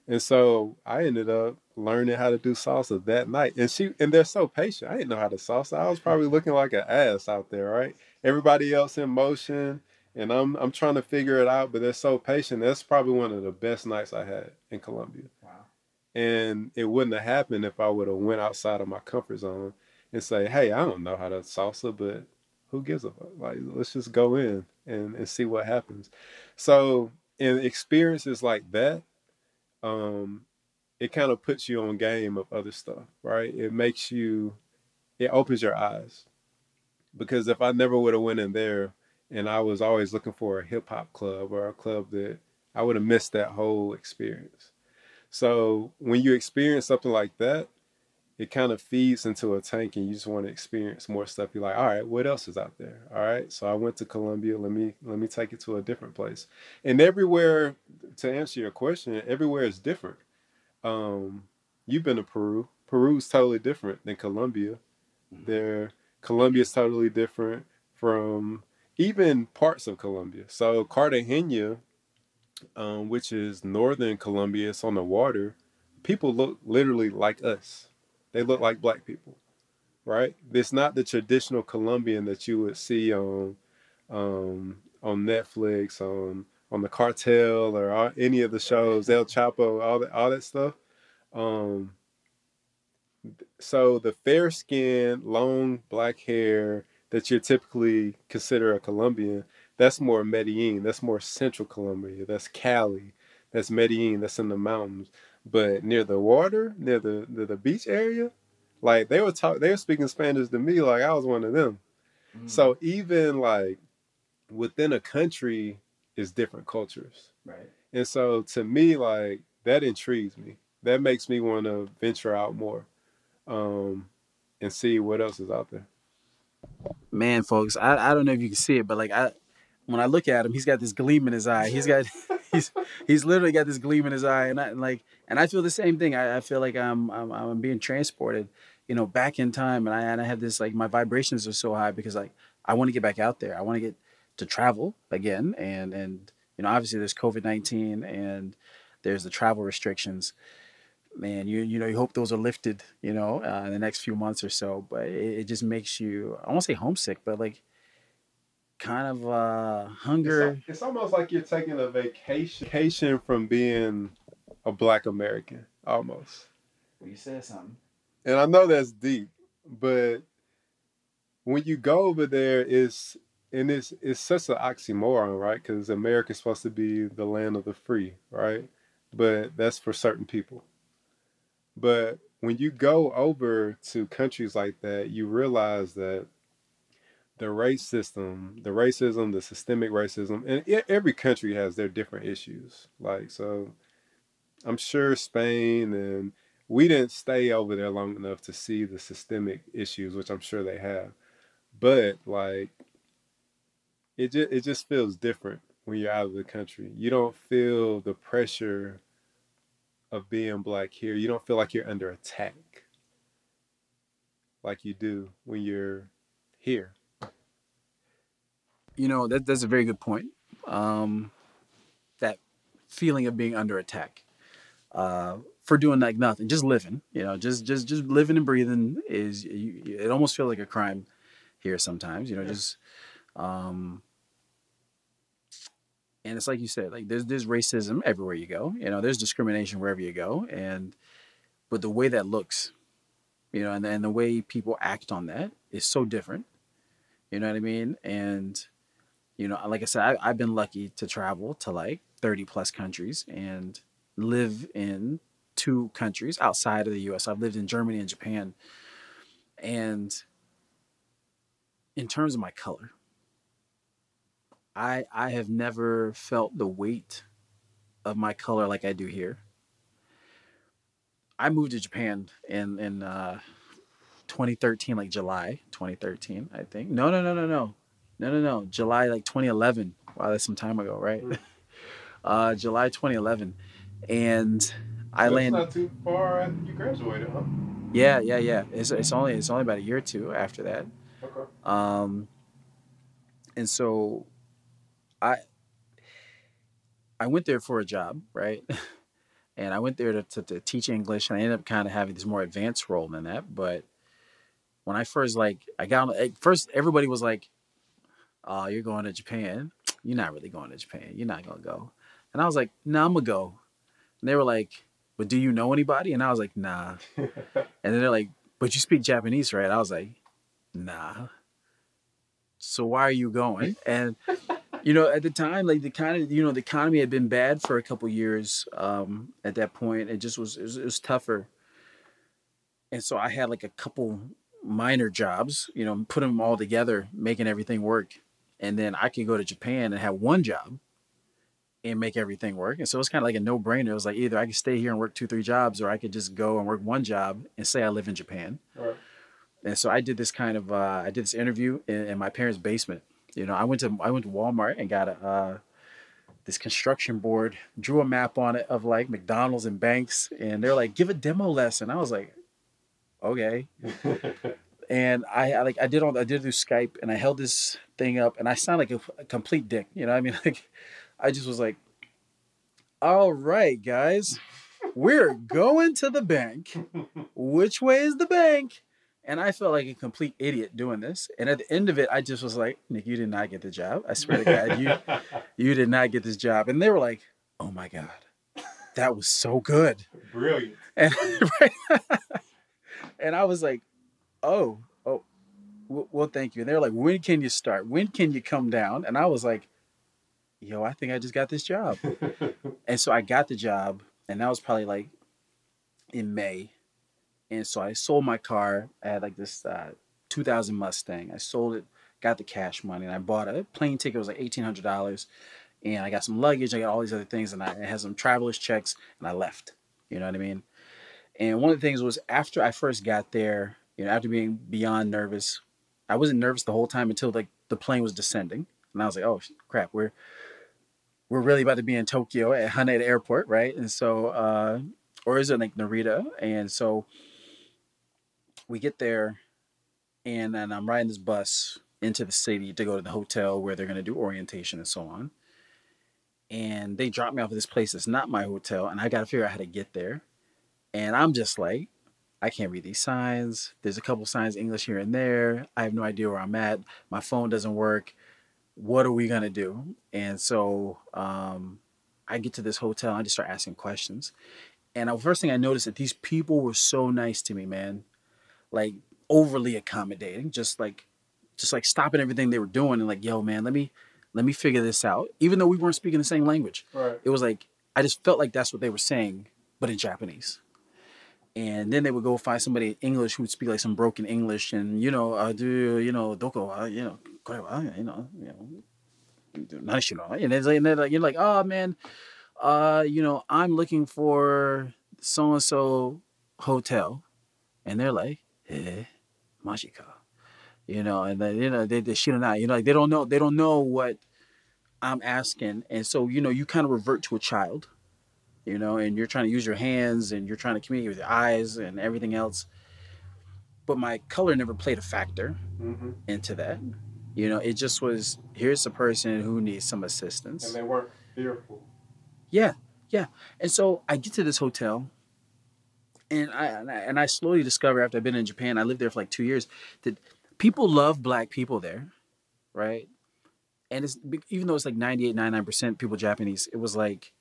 And so I ended up learning how to do salsa that night. And she and they're so patient. I didn't know how to salsa. I was probably looking like an ass out there, right? Everybody else in motion, and I'm I'm trying to figure it out, but they're so patient. That's probably one of the best nights I had in Colombia. Wow. And it wouldn't have happened if I would have went outside of my comfort zone and say, "Hey, I don't know how to salsa, but who gives a fuck? Like, let's just go in and, and see what happens." So, in experiences like that, um, it kind of puts you on game of other stuff, right? It makes you, it opens your eyes, because if I never would have went in there, and I was always looking for a hip hop club or a club that I would have missed that whole experience. So when you experience something like that, it kind of feeds into a tank and you just want to experience more stuff. You're like, all right, what else is out there? All right. So I went to Colombia. Let me let me take it to a different place. And everywhere, to answer your question, everywhere is different. Um, you've been to Peru. Peru's totally different than Colombia. There, Colombia's totally different from even parts of Colombia. So Cartagena, um, which is northern Colombia, it's on the water. People look literally like us. They look like black people, right? It's not the traditional Colombian that you would see on um, on Netflix, on on the Cartel, or any of the shows, El Chapo, all that all that stuff. Um, so the fair skin, long black hair that you're typically consider a Colombian, that's more Medellin. That's more central Colombia. That's Cali. That's Medellin. That's in the mountains. But near the water, near the near the beach area, like they were talk, they were speaking Spanish to me like I was one of them. Mm. So even like within a country is different cultures. right. And so to me, like that intrigues me. That makes me want to venture out more, um, and see what else is out there. Man, folks, I, I don't know if you can see it, but like I when I look at him, he's got this gleam in his eye. He's got [LAUGHS] he's he's literally got this gleam in his eye, and I and like and I feel the same thing. I, I feel like I'm, I'm I'm being transported, you know, back in time, and I and I have this like my vibrations are so high because like I want to get back out there. I want to get to travel again, and and you know obviously there's COVID nineteen and there's the travel restrictions. Man, you you know you hope those are lifted, you know, uh, in the next few months or so. But it, it just makes you I won't say homesick, but like kind of uh hunger. It's, it's almost like you're taking a vacation, vacation from being a Black American, almost. Well, you said something. And I know that's deep, but when you go over there, it's and it's it's such an oxymoron, right? Because America's supposed to be the land of the free, right? But that's for certain people. But when you go over to countries like that, you realize that the race system, the racism, the systemic racism, and every country has their different issues. Like so, I'm sure Spain and we didn't stay over there long enough to see the systemic issues, which I'm sure they have. But like, it just it just feels different when you're out of the country. You don't feel the pressure of being black here. You don't feel like you're under attack like you do when you're here. You know that that's a very good point. Um, that feeling of being under attack uh, for doing like nothing, just living. You know, just just just living and breathing is. You, it almost feels like a crime here sometimes. You know, Yeah. just. Um, and it's like you said, like there's there's racism everywhere you go. You know, there's discrimination wherever you go, and but the way that looks, you know, and and the way people act on that is so different. You know what I mean? And you know, like I said, I, I've been lucky to travel to like 30 plus countries and live in two countries outside of the US. I've lived in Germany and Japan. And in terms of my color, I I have never felt the weight of my color like I do here. I moved to Japan in in uh, 2013, like July 2013, I think. No, no, no, no, no, no, no, no. July like 2011. Wow, that's some time ago, right? Mm. [LAUGHS] uh, July 2011, and I That's landed. not too far after you graduated, huh? Yeah, yeah, yeah. It's it's only it's only about a year or two after that. Okay. Um, and so I I went there for a job, right? And I went there to, to, to teach English, and I ended up kind of having this more advanced role than that. But when I first like I got on, at first everybody was like, "Oh, you're going to Japan? You're not really going to Japan. You're not gonna go." And I was like, "No, I'm gonna go." And they were like, "But do you know anybody?" And I was like, "Nah." [LAUGHS] And then they're like, "But you speak Japanese, right?" I was like, "Nah." So why are you going? [LAUGHS] And you know, at the time, like the kind of you know the economy had been bad for a couple years. Um, at that point, it just was it, was it was tougher. And so I had like a couple minor jobs, you know, put them all together, making everything work. And then I could go to Japan and have one job and make everything work. And so it's kind of like a no brainer. It was like either I could stay here and work two, three jobs, or I could just go and work one job and say I live in Japan. Right. And so I did this kind of uh, I did this interview in, in my parents' basement. You know, I went to I went to Walmart and got a uh, this construction board, drew a map on it of like McDonald's and banks, and they're like, "Give a demo lesson." I was like, "Okay." [LAUGHS] And I, I like I did all I did through Skype, and I held this thing up, and I sound like a, a complete dick. You know, what I mean, [LAUGHS] like I just was like, "All right, guys, we're going to the bank. Which way is the bank?" And I felt like a complete idiot doing this. And at the end of it, I just was like, Nick, you did not get the job. I swear to God, you [LAUGHS] you did not get this job. And they were like, Oh my God, that was so good. Brilliant. [LAUGHS] And and I was like, Oh, oh, well, thank you. And they're like, When can you start? When can you come down? And I was like, Yo, I think I just got this job. [LAUGHS] And so I got the job, and that was probably like in May. And so I sold my car. I had like this uh, 2000 Mustang. I sold it, got the cash money, and I bought a plane ticket. It was like $1,800. And I got some luggage. I got all these other things, and I had some traveler's checks, and I left. You know what I mean? And one of the things was after I first got there, you know, after being beyond nervous, I wasn't nervous the whole time until like the plane was descending, and I was like, "Oh crap, we're we're really about to be in Tokyo at Haneda Airport, right?" And so, uh, or is it like Narita? And so we get there, and then I'm riding this bus into the city to go to the hotel where they're going to do orientation and so on. And they drop me off at this place that's not my hotel, and I got to figure out how to get there. And I'm just like, I can't read these signs. There's a couple signs English here and there. I have no idea where I'm at. My phone doesn't work. What are we gonna do? And so um, I get to this hotel. And I just start asking questions. And the first thing I noticed that these people were so nice to me, man. Like overly accommodating, just like, just like stopping everything they were doing and like, yo, man, let me, let me figure this out. Even though we weren't speaking the same language right. it was like I just felt like that's what they were saying, but in Japanese. And then they would go find somebody in English who would speak like some broken English, and you know, uh, do you know doko, uh, you know, you know, you know, nice, you know, and it's like, and they're like, you're like, oh man, uh, you know, I'm looking for so and so hotel, and they're like, eh, majika, you know, and then you know they they shit not, you know, like they don't know, they don't know what I'm asking, and so you know, you kind of revert to a child, you know, and you're trying to use your hands and you're trying to communicate with your eyes and everything else. But my color never played a factor hmm into that. You know, it just was here's a person who needs some assistance. And they weren't fearful. Yeah, yeah. And so I get to this hotel, and I and I, and I slowly discovered after I've been in Japan, I lived there for like two years, that people love black people there, right? And it's even though it's like 98, 99 percent people Japanese, it was like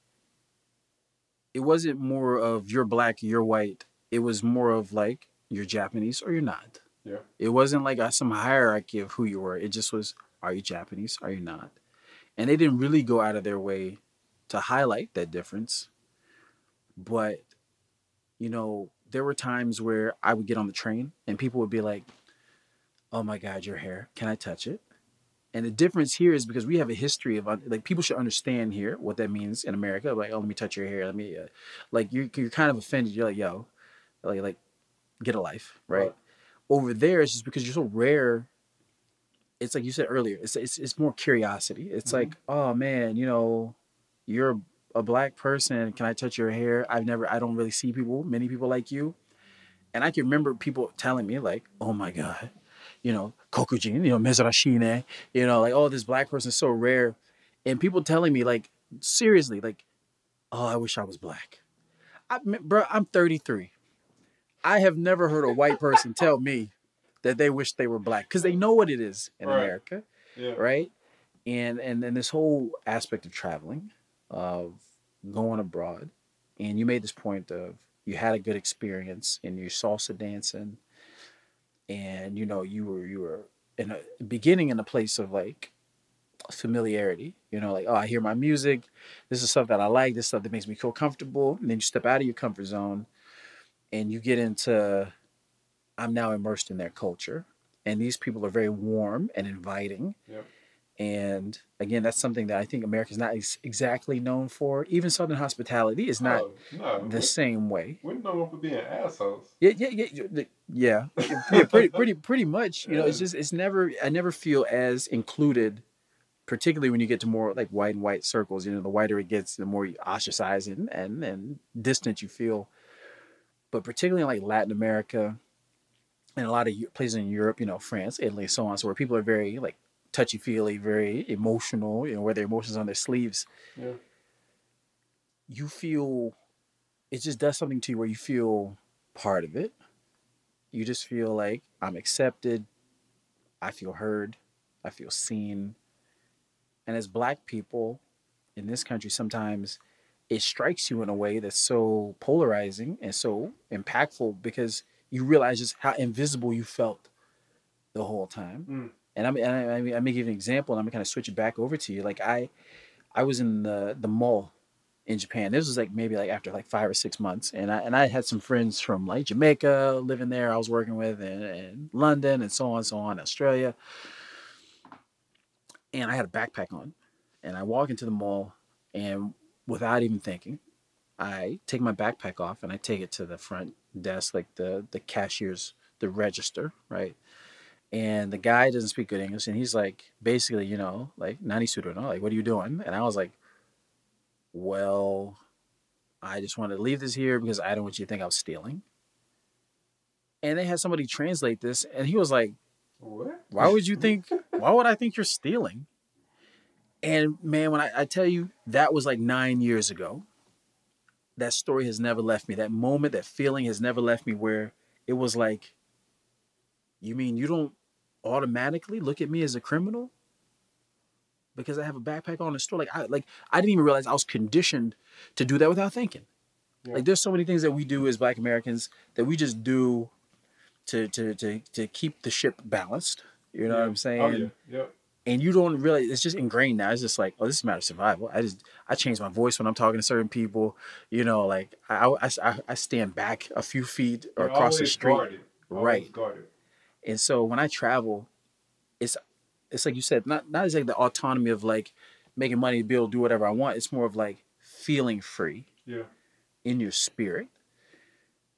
it wasn't more of you're black, you're white. It was more of like you're Japanese or you're not. Yeah. It wasn't like some hierarchy of who you were. It just was, are you Japanese? Are you not? And they didn't really go out of their way to highlight that difference. But, you know, there were times where I would get on the train and people would be like, oh my God, your hair, can I touch it? And the difference here is because we have a history of like people should understand here what that means in America. Like, oh, let me touch your hair. Let me, uh, like, you're you're kind of offended. You're like, yo, like like get a life, right? Right. Over there, it's just because you're so rare. It's like you said earlier. It's it's, it's more curiosity. It's Mhm. like, oh man, you know, you're a black person. Can I touch your hair? I've never. I don't really see people, many people like you, and I can remember people telling me like, oh my god, you know, kokujin, you know, mezurashine, you know, like, oh, this black person is so rare, and people telling me like, seriously, like, oh, I wish I was black. I, bro, I'm 33. I have never heard a white person tell me that they wish they were black because they know what it is in Right. America, Yeah. right? And and and this whole aspect of traveling, of going abroad, and you made this point of you had a good experience and you salsa dancing, and you know you were you were in a beginning in a place of like familiarity. You know, like oh, I hear my music. This is stuff that I like. This stuff that makes me feel comfortable. And then you step out of your comfort zone, and you get into. I'm now immersed in their culture, and these people are very warm and inviting. Yep. And again, that's something that I think America's not ex- exactly known for. Even Southern hospitality is not Oh, no, the same way. We're known for being assholes. Yeah, yeah, yeah, yeah, yeah, pretty, pretty, pretty much. You know, it's just, it's never, I never feel as included, particularly when you get to more like white and white circles. You know, the whiter it gets, the more you ostracize and and and distant you feel. But particularly in like Latin America, and a lot of places in Europe, you know, France, Italy, so on, so where people are very like touchy feely, very emotional. You know, wear their emotions on their sleeves. Yeah. You feel, it just does something to you where you feel part of it. You just feel like I'm accepted. I feel heard. I feel seen. And as black people in this country, sometimes it strikes you in a way that's so polarizing and so impactful because you realize just how invisible you felt the whole time. Mm. And I'm, and I, I mean, may give an example, and I'm gonna kind of switch it back over to you. Like I, I was in the the mall in Japan. This was like maybe like after like five or six months, and I and I had some friends from like Jamaica living there. I was working with and London and so on, so on, Australia. And I had a backpack on, and I walk into the mall, and without even thinking, I take my backpack off and I take it to the front desk, like the the cashier's the register, right? And the guy doesn't speak good English, and he's like, basically, you know, like "Nani suru no?" Like, what are you doing? And I was like, well, I just wanted to leave this here because I don't want you to think I was stealing. And they had somebody translate this, and he was like, What? why would you think [LAUGHS] why would i think you're stealing and man when I, I tell you that was like nine years ago that story has never left me that moment that feeling has never left me where it was like you mean you don't automatically look at me as a criminal because i have a backpack on the store like i like i didn't even realize i was conditioned to do that without thinking Yeah. like there's so many things that we do as black americans that we just do to to to, to keep the ship balanced you know what i'm oh, saying Oh yeah. Yep. and you don't really it's just ingrained now it's just like oh this is a matter of survival i just i change my voice when i'm talking to certain people you know like i i, I, I stand back a few feet or You're across the street Guarded. Right. Guarded. And so when i travel it's it's like you said not not exactly the autonomy of like making money to be able to do whatever i want. It's more of like feeling free Yeah. in your spirit.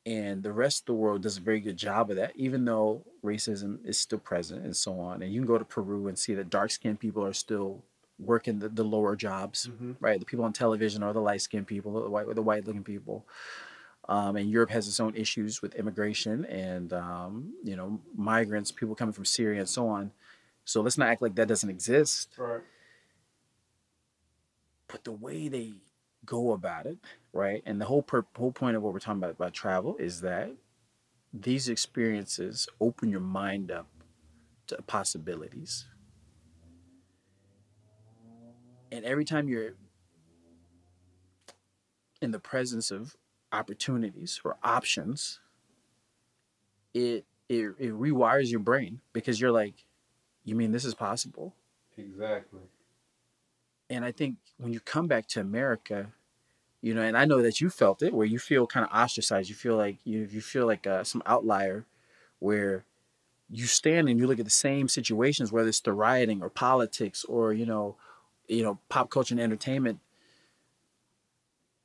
And the rest of the world does a very good job of that even though racism is still present and so on. And you can go to peru and see that dark skinned people are still working the, the lower jobs Mm-hmm. right? The people on television are the light skinned people the white the white looking people um, and Europe has its own issues with immigration and um, you know migrants, people coming from Syria and so on. So let's not act like that doesn't exist. Right. But the way they go about it, right? And the whole per- whole point of what we're talking about about travel is that these experiences open your mind up to possibilities. And every time you're in the presence of opportunities or options, it it, it rewires your brain because you're like, you mean this is possible? Exactly. And I think when you come back to America, you know, and I know that you felt it, where you feel kind of ostracized. You feel like you you feel like uh, some outlier, where you stand and you look at the same situations, whether it's the rioting or politics or you know, you know, pop culture and entertainment,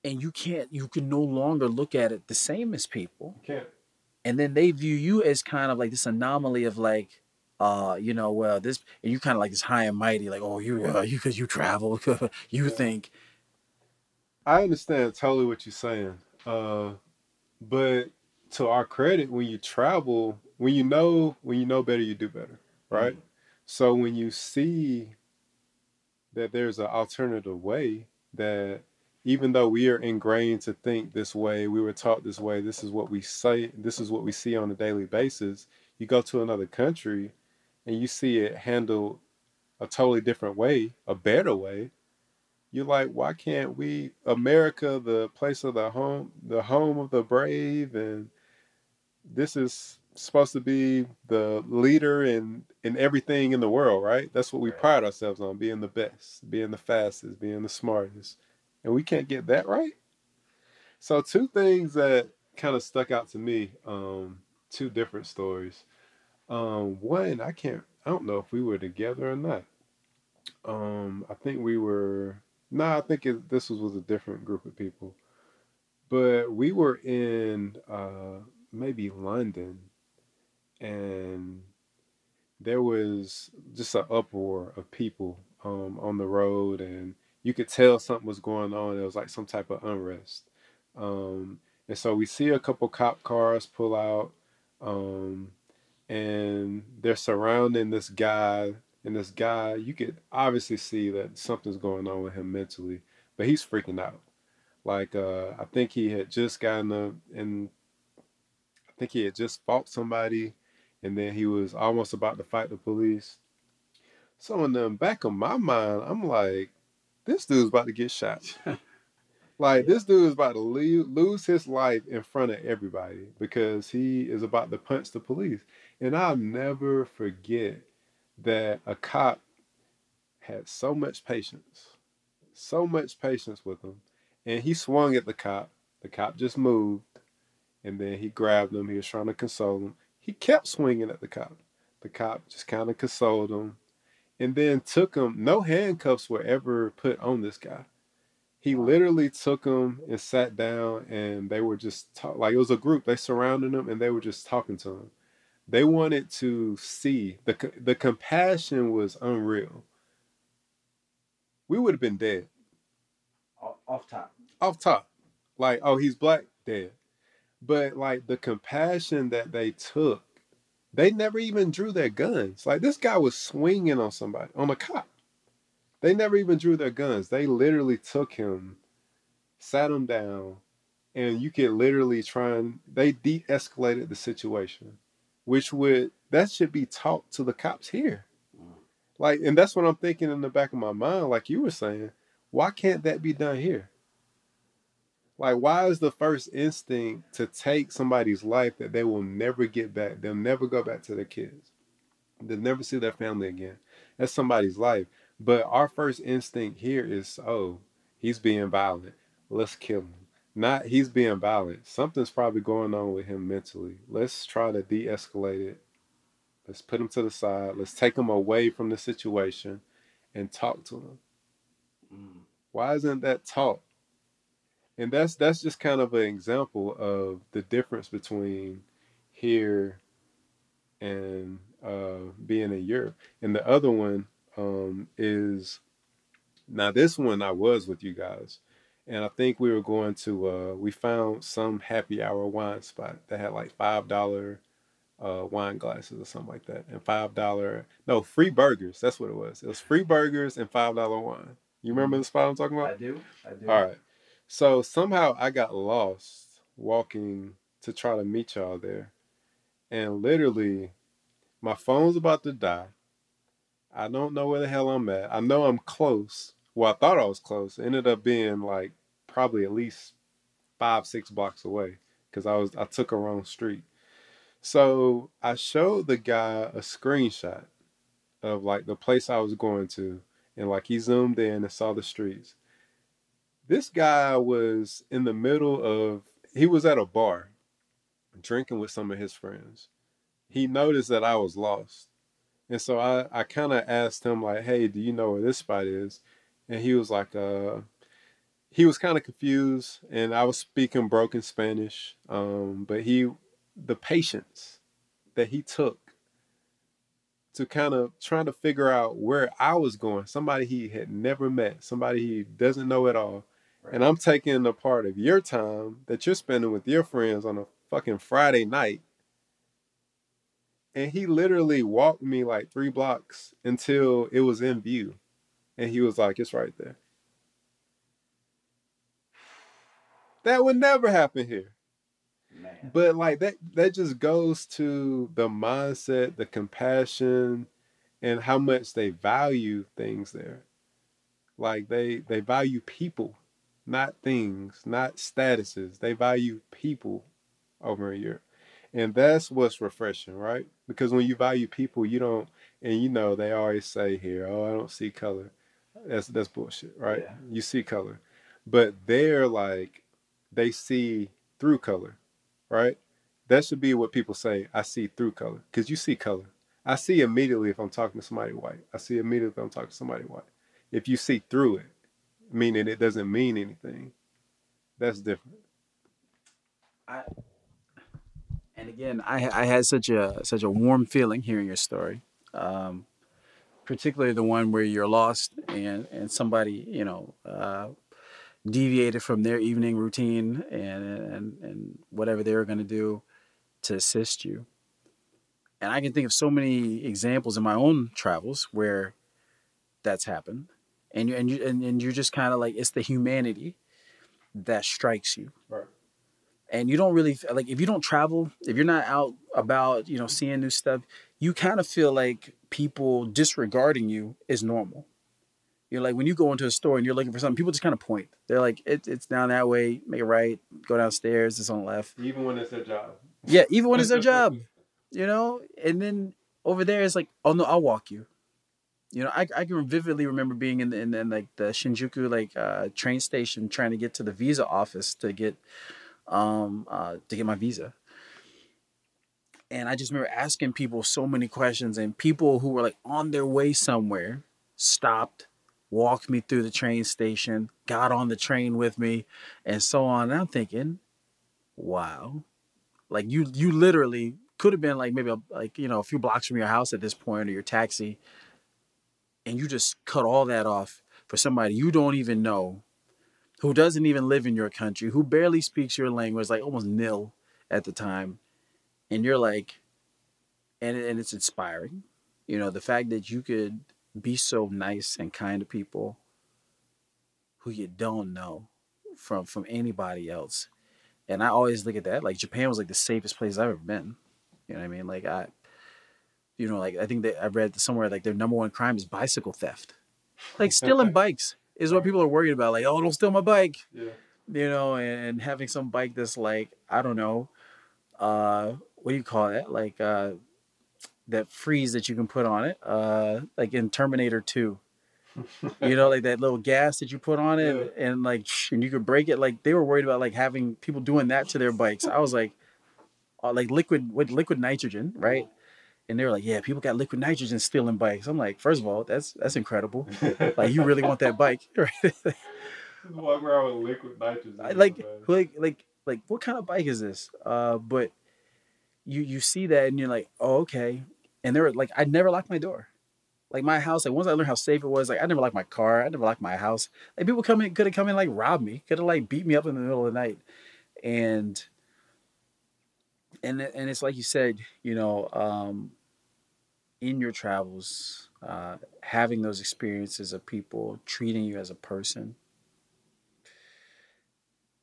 and you can't you can no longer look at it the same as people Can't. and then they view you as kind of like this anomaly of like uh you know well this and you kind of like this high and mighty like oh you uh, you because you travel [LAUGHS] you Yeah. think I understand totally what you're saying. Uh, but to our credit, when you travel, when you know when you know better, you do better, right? So when you see that there's an alternative way, that even though we are ingrained to think this way, we were taught this way, this is what we say, this is what we see on a daily basis. You go to another country and you see it handled a totally different way, a better way, you're like, why can't we, America, the place of the home, the home of the brave, and this is supposed to be the leader in in everything in the world, right? That's what we pride ourselves on, being the best, being the fastest, being the smartest, and we can't get that right. So two things that kind of stuck out to me, um, two different stories. Um, one, I can't, I don't know if we were together or not. Um, I think we were. No, I think it, this was, was a different group of people, but we were in uh, maybe London, and there was just an uproar of people um, on the road, and you could tell something was going on. It was like some type of unrest, um, and so we see a couple cop cars pull out, um, and they're surrounding this guy. And this guy, you could obviously see that something's going on with him mentally, but he's freaking out. Like uh, I think he had just gotten a, and I think he had just fought somebody, and then he was almost about to fight the police. So in the back of my mind, I'm like, this dude's about to get shot. [LAUGHS] Like this dude is about to leave, lose his life in front of everybody because he is about to punch the police. And I'll never forget that a cop had so much patience, so much patience with him, and he swung at the cop. The cop just moved, and then he grabbed him. He was trying to console him. He kept swinging at the cop. The cop just kind of consoled him, and then took him. No handcuffs were ever put on this guy. He literally took him and sat down, and they were just talk, like it was a group. They surrounded him, and they were just talking to him. They wanted to see the the compassion was unreal. We would have been dead off top off top. Like, oh, he's black, dead. But like the compassion that they took, they never even drew their guns. Like this guy was swinging on somebody, on a cop. They never even drew their guns. They literally took him, sat him down, and you could literally try and they de-escalated the situation, which would that should be taught to the cops here. Mm. Like, and that's what I'm thinking in the back of my mind, like you were saying, why can't that be done here? Like, why is the first instinct to take somebody's life that they will never get back? They'll never go back to their kids. They'll never see their family again. That's somebody's life. But our first instinct here is, oh, he's being violent. Let's kill him. Not he's being violent. Something's probably going on with him mentally. Let's try to de escalate it. Let's put him to the side. Let's take him away from the situation and talk to him. Mm. Why isn't that taught? And that's that's just kind of an example of the difference between here and uh, being in Europe. And the other one um, is now this one I was with you guys, and I think we were going to uh, we found some happy hour wine spot that had like five dollar uh, wine glasses or something like that, and five dollar no free burgers. That's what it was. It was free burgers and five dollar wine. You remember the spot I'm talking about? I do i do All right. So somehow I got lost walking to try to meet y'all there. And literally, my phone's about to die. I don't know where the hell I'm at. I know I'm close. Well, I thought I was close. It ended up being like probably at least five, six blocks away because I was I took a wrong street. So I showed the guy a screenshot of like the place I was going to, and like he zoomed in and saw the streets this guy was in the middle of he was at a bar drinking with some of his friends he noticed that i was lost and so i, I kind of asked him like hey do you know where this spot is and he was like uh he was kind of confused, and I was speaking broken Spanish. Um, but he, the patience that he took to kind of trying to figure out where I was going, somebody he had never met, somebody he doesn't know at all. Right. And I'm taking a part of your time that you're spending with your friends on a fucking Friday night. And he literally walked me like three blocks until it was in view. And he was like, it's right there. That would never happen here. Man. But like that that just goes to the mindset, the compassion, and how much they value things there. Like they they value people, not things, not statuses. They value people over here. And that's what's refreshing, right? Because when you value people, you don't and you know they always say here, oh, I don't see color. That's that's bullshit, right? Yeah. You see color. But they're like they see through color right? That should be what people say. I see through color because you see color. I see immediately if I'm talking to somebody white. I see immediately if I'm talking to somebody white. If you see through it, meaning it doesn't mean anything, that's different. I and again, I I had such a such a warm feeling hearing your story, um, particularly the one where you're lost and and somebody you know uh, deviated from their evening routine and and, and whatever they were going to do to assist you. And I can think of so many examples in my own travels where that's happened. And you and you and, and you're just kind of like it's the humanity that strikes you. Right. And you don't really like if you don't travel, if you're not out about, you know, seeing new stuff, you kind of feel like people disregarding you is normal. You're like when you go into a store and you're looking for something, people just kind of point. They're like, it, "It's down that way. Make a right. Go downstairs. It's on the left." Even when it's their job. Yeah, even when it's their [LAUGHS] job. You know, and then over there it's like, "Oh no, I'll walk you." You know, I, I can vividly remember being in the, in, in like the Shinjuku like uh, train station trying to get to the visa office to get um uh, to get my visa. And I just remember asking people so many questions, and people who were like on their way somewhere stopped walked me through the train station, got on the train with me, and so on. And I'm thinking, wow, like you you literally could have been like maybe a, like you know a few blocks from your house at this point or your taxi, and you just cut all that off for somebody you don't even know, who doesn't even live in your country, who barely speaks your language, like almost nil at the time, and you're like, and and it's inspiring, you know, the fact that you could be so nice and kind to people who you don't know from from anybody else. And I always look at that like Japan was like the safest place I've ever been. You know what I mean? Like I, you know, like I think that I read somewhere like their number one crime is bicycle theft. Like [LAUGHS] stealing bikes is what people are worried about. Like, oh, don't steal my bike. Yeah. You know, and, having some bike that's like I don't know, uh, what do you call it? Like uh, that freeze that you can put on it, uh, like in Terminator Two. you know, like that little gas that you put on it, yeah. and like, and you could break it. Like they were worried about like having people doing that to their bikes. I was like, uh, like liquid with liquid nitrogen, right? And they were like, yeah, people got liquid nitrogen stealing bikes. I'm like, first of all, that's that's incredible. [LAUGHS] like you really want that bike, [LAUGHS] right? Walk around with liquid nitrogen. Like, like, like, like, what kind of bike is this? Uh, but you you see that and you're like, oh, okay and they were like, I never locked my door. Like my house, like once I learned how safe it was, like I never locked my car, I never locked my house. Like people come in, could have come in like rob me, could have like beat me up in the middle of the night, and and and it's like you said, you know, um, in your travels, uh, having those experiences of people treating you as a person,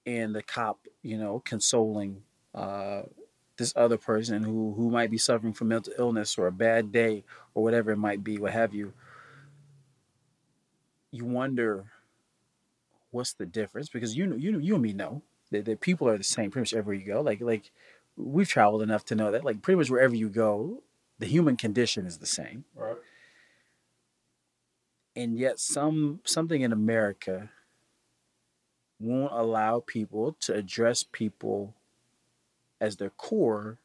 and the cop, you know, consoling. Uh, this other person who who might be suffering from mental illness or a bad day or whatever it might be, what have you. You wonder what's the difference because you know you know you and me know that, that people are the same pretty much everywhere you go. Like like we've traveled enough to know that like pretty much wherever you go, the human condition is the same. Right. And yet some something in America won't allow people to address people as their core,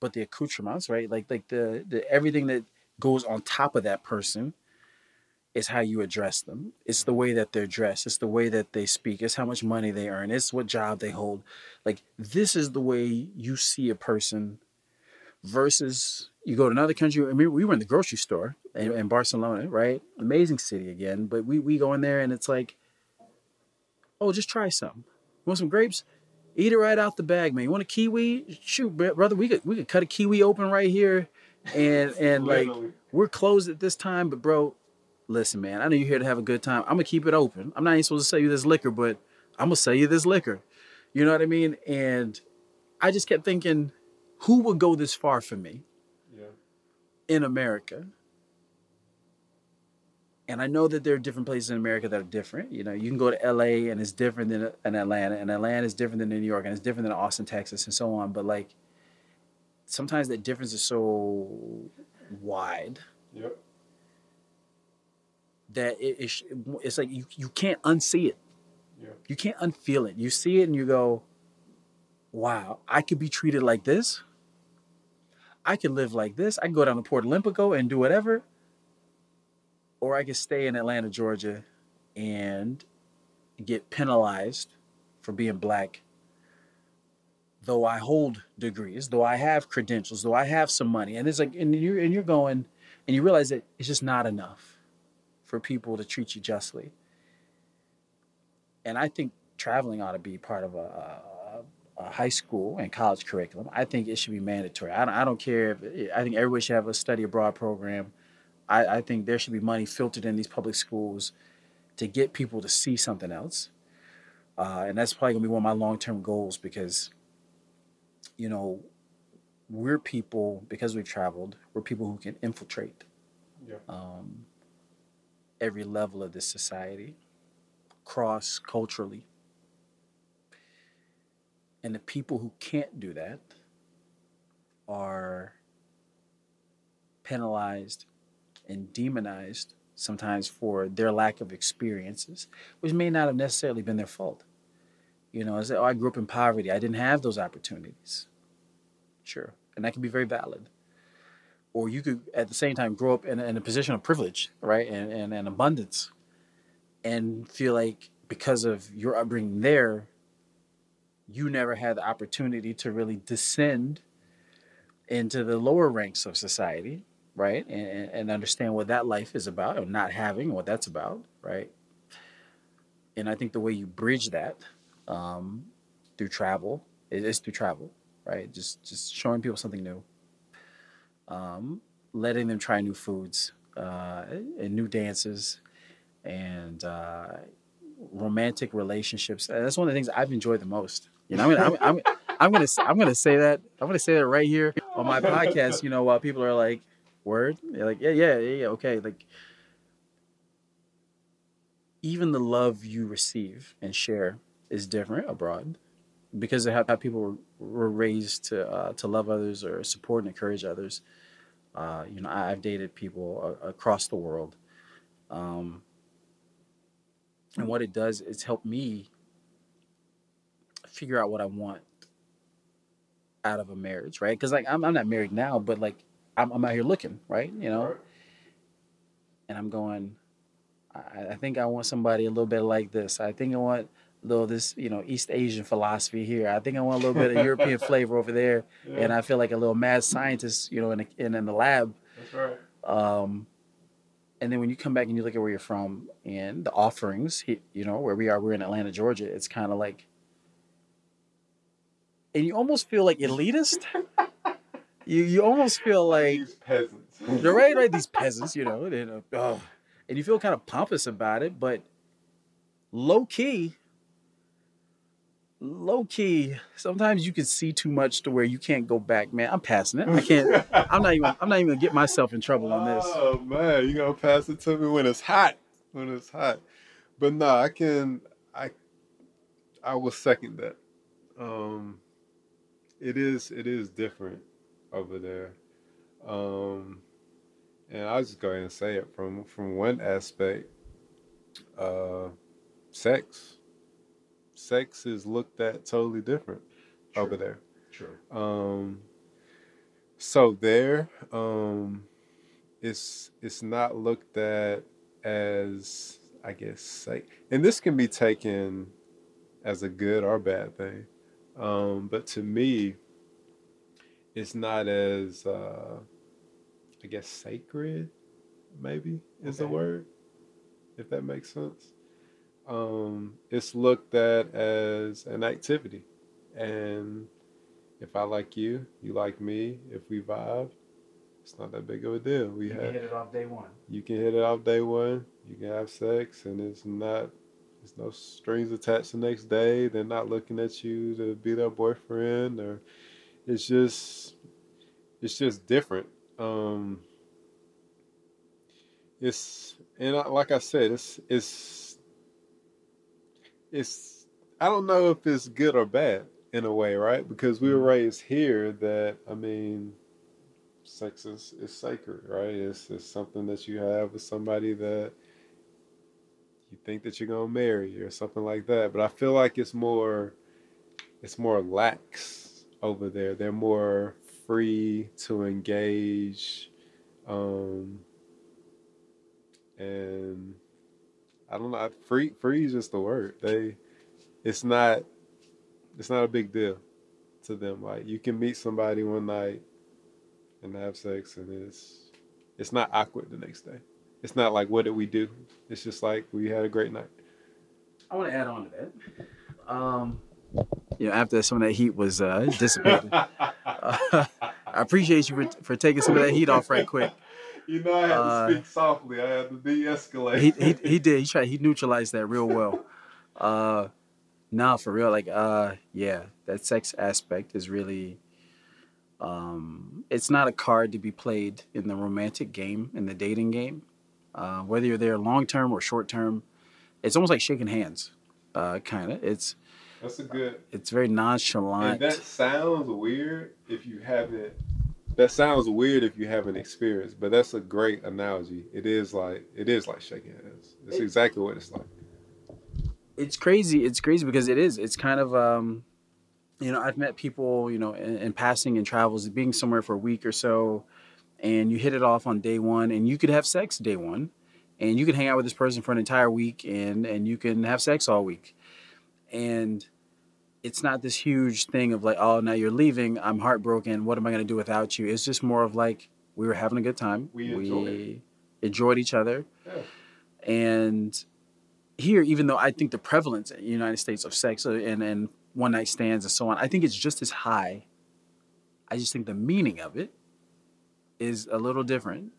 but the accoutrements, right? Like like the the everything that goes on top of that person is how you address them. It's the mm-hmm. way that they're dressed. It's the way that they speak. It's how much money they earn. It's what job they hold. Like this is the way you see a person versus you go to another country. I mean, we were in the grocery store in, in Barcelona, right? Amazing city again. But we, we go in there and it's like, oh, just try some. You want some grapes? Eat it right out the bag, man. You want a kiwi? Shoot, brother, we could we could cut a kiwi open right here, and and like we're closed at this time. But bro, listen, man, I know you're here to have a good time. I'm gonna keep it open. I'm not even supposed to sell you this liquor, but I'm gonna sell you this liquor. You know what I mean? And I just kept thinking, who would go this far for me? Yeah. In America and I know that there are different places in America that are different. You know, you can go to LA and it's different than uh, in Atlanta, and Atlanta is different than New York, and it's different than Austin, Texas, and so on. But like, sometimes that difference is so wide. Yep. That it, it, it's like you, you can't unsee it. Yeah. You can't unfeel it. You see it and you go, wow, I could be treated like this. I can live like this. I can go down to Port Olympico and do whatever or I could stay in Atlanta, Georgia, and get penalized for being black. Though I hold degrees, though I have credentials, though I have some money, and it's like, and you're and you're going, and you realize that it's just not enough for people to treat you justly. And I think traveling ought to be part of a, a high school and college curriculum. I think it should be mandatory. I don't, I don't care if I think everybody should have a study abroad program I, I think there should be money filtered in these public schools to get people to see something else. Uh, and that's probably gonna be one of my long term goals because, you know, we're people because we've traveled. We're people who can infiltrate yeah. um, every level of this society, cross culturally. And the people who can't do that are penalized and demonized sometimes for their lack of experiences, which may not have necessarily been their fault. You know, I oh, I grew up in poverty. I didn't have those opportunities. Sure. And that can be very valid. Or you could, at the same time, grow up in, in a position of privilege, right? And, and, and abundance. And feel like because of your upbringing there, you never had the opportunity to really descend into the lower ranks of society right? And, and understand what that life is about, or not having what that's about, right? And I think the way you bridge that um, through travel is through travel, right? Just just showing people something new, um, letting them try new foods uh, and new dances, and uh, romantic relationships. That's one of the things I've enjoyed the most. You know, I'm, I'm, I'm, I'm gonna I'm gonna say that I'm gonna say that right here on my podcast. You know, while people are like, word You're like yeah yeah yeah okay like even the love you receive and share is different abroad because of how, how people were, were raised to uh, to love others or support and encourage others uh, you know I, have dated people uh, across the world um, and what it does is help me figure out what i want out of a marriage right because like I'm, I'm not married now but like I'm, I'm out here looking, right? You know, and I'm going. I, I think I want somebody a little bit like this. I think I want a little this, you know, East Asian philosophy here. I think I want a little bit of European [LAUGHS] flavor over there, yeah. and I feel like a little mad scientist, you know, in, a, in in the lab. That's right. Um, and then when you come back and you look at where you're from and the offerings, you know, where we are, we're in Atlanta, Georgia. It's kind of like, and you almost feel like elitist. you you almost feel like these peasants. They're right, right. These peasants, you know, and, oh, and you feel kind of pompous about it, but low key, low key. Sometimes you can see too much to where you can't go back. Man, I'm passing it. I can't. I'm not even. I'm not even gonna get myself in trouble on this. Oh man, you gonna pass it to me when it's hot. When it's hot. But no, I can. I. I will second that. Um, it is. It is different over there. Um, and I'll just go ahead and say it from from one aspect. Uh, sex, sex is looked at totally different True. over there. Sure. Um, so there, um, it's it's not looked at as I guess like, and this can be taken as a good or bad thing. Um, but to me, it's not as uh, I guess sacred, maybe is the word, if that makes sense. Um, it's looked at as an activity, and if I like you, you like me. If we vibe, it's not that big of a deal. We have hit it off day one. you can hit it off day one. You can have sex, and it's not. There's no strings attached the next day. They're not looking at you to be their boyfriend, or it's just, it's just different. Um, it's and I- like I said, it's it's it's. I don't know if it's good or bad in a way, right? Because we were raised here that I mean, sex is, is sacred, right? It's, it's something that you have with somebody that you think that you're gonna marry or something like that. But I feel like it's more it's more lax over there. They're more free to engage. Um and I don't know, free free is just the word. They it's not it's not a big deal to them. Like you can meet somebody one night and have sex and it's it's not awkward the next day. It's not like what did we do? It's just like we had a great night. I want to add on to that. Um, you know, after some of that heat was uh, dissipated, [LAUGHS] uh, [LAUGHS] I appreciate you for, for taking some of that heat off right quick. [LAUGHS] You know I had Uh, to speak softly. I had to de-escalate. He he, he did. He tried. He neutralized that real well. Uh, nah, for real. Like, uh, yeah, that sex aspect is really. Um, it's not a card to be played in the romantic game, in the dating game. Uh, whether you're there long term or short term, it's almost like shaking hands. Uh, kind of. It's That's a good it's very and nonchalant. that sounds weird if you haven't that sounds weird if you haven't experienced, but that's a great analogy. It is like it is like shaking hands. It's It- exactly what it's like. it's crazy. It's crazy because it is. It's kind of um, you know, I've met people, you know, in, in passing in travels, being somewhere for a week or so, and you hit it off on day one, and you could have sex day one, and you could hang out with this person for an entire week, and and you can have sex all week, and it's not this huge thing of like, oh, now you're leaving. I'm heartbroken. What am I going to do without you? It's just more of like we were having a good time. We enjoyed it. enjoyed each other, Yeah. and here, even though I think the prevalence in the United States of sex uh, and, and one night stands and so on, I think it's just as high. I just think the meaning of it is a little different,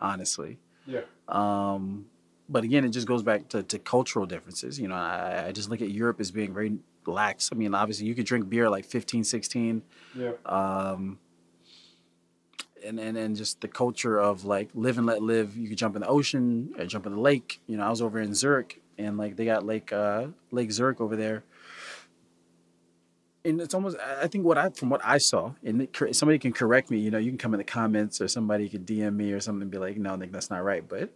honestly. Yeah. Um, but again, it just goes back to, to cultural differences. You know, I, I just look at Europe as being very lax. I mean, obviously, you could drink beer like 15, 16 Yeah. um, and, and and just the culture of like live and let live. You could jump in the ocean, or jump in the lake. You know, I was over in Zurich, and like they got Lake uh, Lake Zurich over there, and it's almost. I think what I from what I saw, and somebody can correct me. You know, you can come in the comments, or somebody could DM me or something, and be like, no, Nick, that's not right. But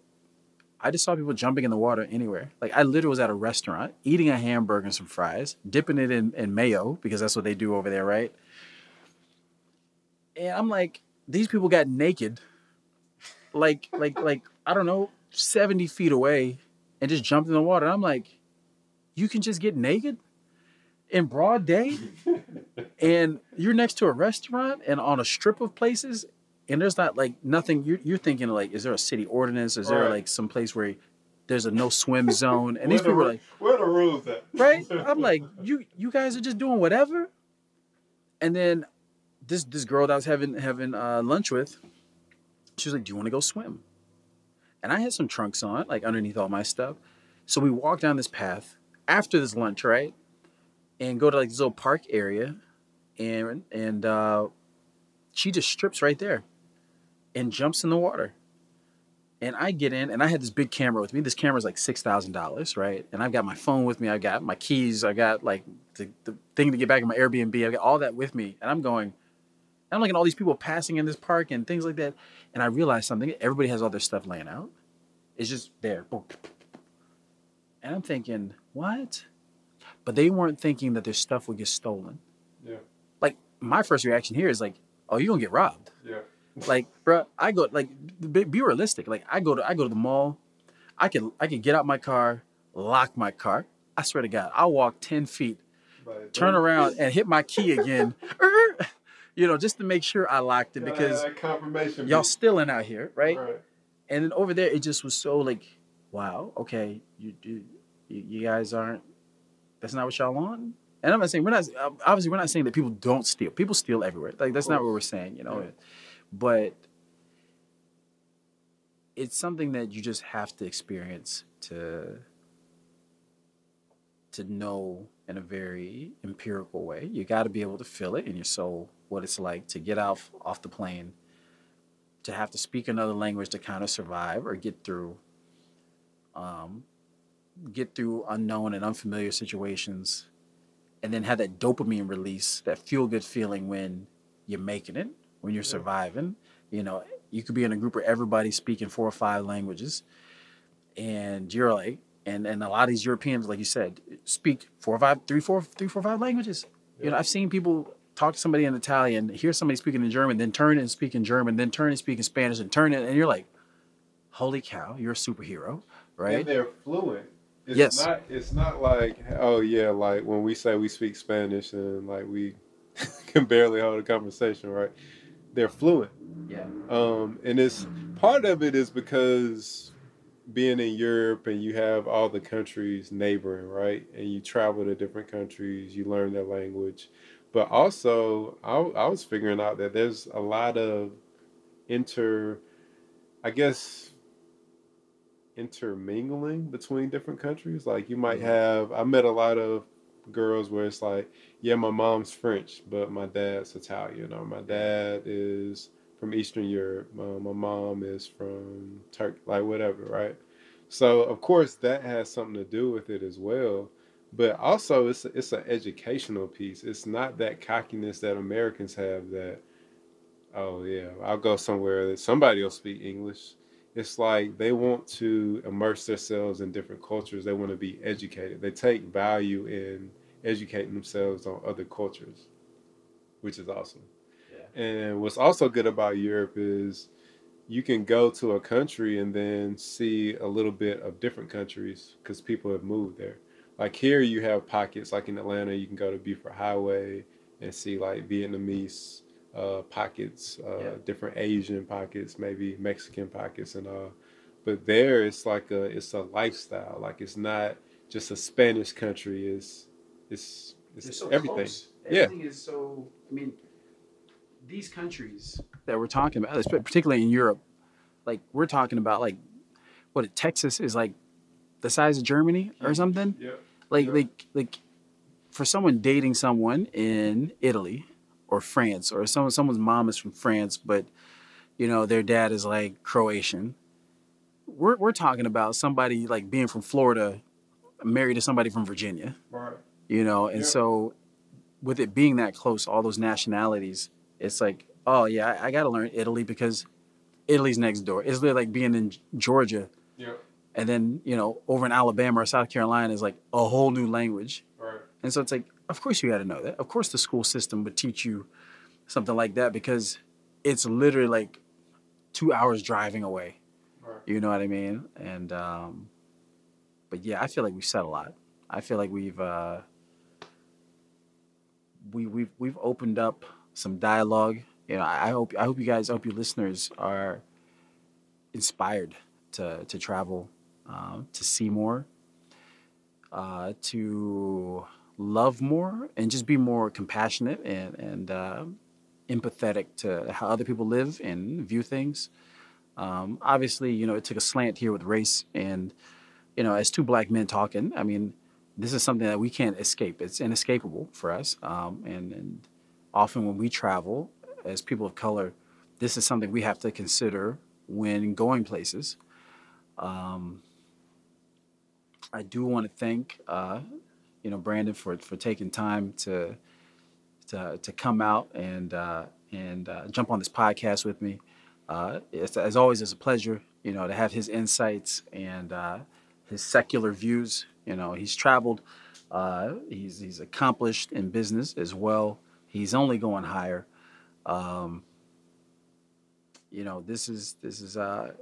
I just saw people jumping in the water anywhere. Like I literally was at a restaurant eating a hamburger and some fries, dipping it in, in mayo because that's what they do over there, right? And I'm like, these people got naked, like like like I don't know, seventy feet away, and just jumped in the water. And I'm like, you can just get naked in broad day, and you're next to a restaurant and on a strip of places, and there's not like nothing. You're you're thinking like, is there a city ordinance? Is there Right. like some place where there's a no swim [LAUGHS] zone? And these the people are like, where the rules at? right? [LAUGHS] I'm like, you you guys are just doing whatever. And then this this girl that I was having having uh, lunch with, she was like, "Do you want to go swim?" And I had some trunks on, like underneath all my stuff. So we walked down this path after this lunch, right? And go to like this little park area, and and uh, she just strips right there, and jumps in the water. And I get in, and I had this big camera with me. This camera's like six thousand dollars, right? And I've got my phone with me. I got my keys. I got like the, the thing to get back in my Airbnb. I got all that with me, and I'm going. I'm looking at all these people passing in this park and things like that, and I realized something. Everybody has all their stuff laying out. It's just there, Boom. and I'm thinking, what? But they weren't thinking that their stuff would get stolen. Yeah. Like my first reaction here is like, oh, you're gonna get robbed Yeah. [LAUGHS] like bro i go like be, be realistic like i go to i go to the mall I can I can get out my car, lock my car. I swear to God, I'll walk ten feet, But turn around, and hit my key again. [LAUGHS] you know, just to make sure I locked it because confirmation. y'all stealing out here, right? right. And then over there, it just was so like, wow, okay, you you, you you guys aren't. That's not what y'all on. And I'm not saying we're not obviously we're not saying that people don't steal. People steal everywhere. Like that's not what we're saying, you know. Yeah. But it's something that you just have to experience to to know in a very empirical way. You got to be able to feel it in your soul what it's like to get off off the plane, to have to speak another language to kind of survive or get through. Um, get through unknown and unfamiliar situations, and then have that dopamine release, that feel good feeling when you're making it, when you're Yeah. surviving. You know, you could be in a group where everybody's speaking four or five languages, and you're like, and and a lot of these Europeans, like you said, speak four or five, three, four, three, four, five languages. You know, I've seen people talk to somebody in Italian, hear somebody speaking in German, then turn and speak in German, then turn and speak in Spanish, and turn it, and you're like, holy cow, you're a superhero, right? And they're fluent. It's Yes. not it's not like oh yeah, like when we say we speak Spanish and like we [LAUGHS] can barely hold a conversation, right? They're fluent. Yeah. Um and it's part of it is because being in Europe and you have all the countries neighboring, right? And you travel to different countries, you learn their language. But also, I, I was figuring out that there's a lot of inter, I guess, intermingling between different countries. Like you might Mhm. have, I met a lot of girls where it's like, yeah, my mom's French, but my dad's Italian, or my dad is from Eastern Europe, uh, my mom is from Turkey, like whatever, right? So of course that has something to do with it as well. But also it's it's an educational piece. It's not that cockiness that Americans have that oh yeah, I'll go somewhere that somebody will speak English. It's like they want to immerse themselves in different cultures. They want to be educated. They take value in educating themselves on other cultures, which is awesome. Yeah. And what's also good about Europe is you can go to a country and then see a little bit of different countries because people have moved there. Like here, you have pockets. Like in Atlanta, you can go to Buford Highway and see like Vietnamese uh, pockets, uh, Yeah. different Asian pockets, maybe Mexican pockets, and all. But there, it's like a it's a lifestyle. Like it's not just a Spanish country. It's it's it's everything. Yeah. Everything is so. I mean, these countries that we're talking about, particularly in Europe, like we're talking about, like what Texas is like the size of Germany or something. Yeah. Like Yeah. like like for someone dating someone in Italy or France or someone someone's mom is from France, but you know their dad is like Croatian. We're we're talking about somebody like being from Florida, married to somebody from Virginia Right. you know and Yeah. so with it being that close all those nationalities it's like oh yeah i, I got to learn italy because italy's next door it's literally like being in georgia Yeah. and then you know over in alabama or south carolina is like a whole new language Right. and so it's like of course you got to know that. Of course the school system would teach you something like that because it's literally like two hours driving away. Right. you know what i mean? And um but yeah i feel like we've said a lot. I feel like we've uh we we've we've opened up some dialogue. You know i, I hope i hope you guys I hope your listeners are inspired to to travel um, to see more uh, to love more and just be more compassionate and and uh, empathetic to how other people live and view things. Um, obviously you know it took a slant here with race and you know as two black men talking i mean this is something that we can't escape. It's inescapable for us um, and and often when we travel as people of color this is something we have to consider when going places. Um, i do want to thank uh, you know brandon for for taking time to to, to come out and uh, and uh, jump on this podcast with me uh, it's, as always, it's a pleasure, you know, to have his insights and uh, his secular views. You know, he's traveled, uh, he's he's accomplished in business as well. He's only going higher. Um, you know, this is this is uh,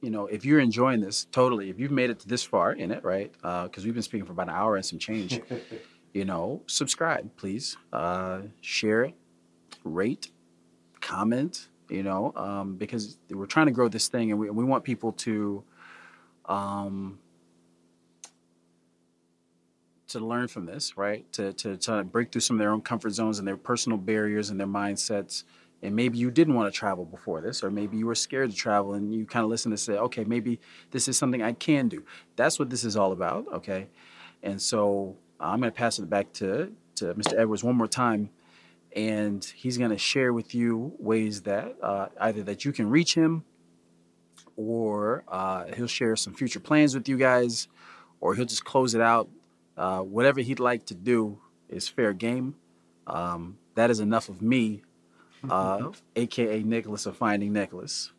you know, if you're enjoying this totally, if you've made it to this far in it, right? Because uh, we've been speaking for about an hour and some change. [LAUGHS] you know, subscribe, please. Uh, share it, rate, comment. You know, um, because we're trying to grow this thing, and we we want people to. Um, to learn from this, right? To, to, to break through some of their own comfort zones and their personal barriers and their mindsets and maybe you didn't want to travel before this or maybe you were scared to travel and you kind of listen to say okay maybe this is something i can do. That's what this is all about okay? And so i'm going to pass it back to, to mr edwards one more time and he's going to share with you ways that uh, either that you can reach him or uh, he'll share some future plans with you guys or he'll just close it out. Uh, whatever he'd like to do is fair game. Um, that is enough of me uh, aka Nicholas of Finding Nicholas.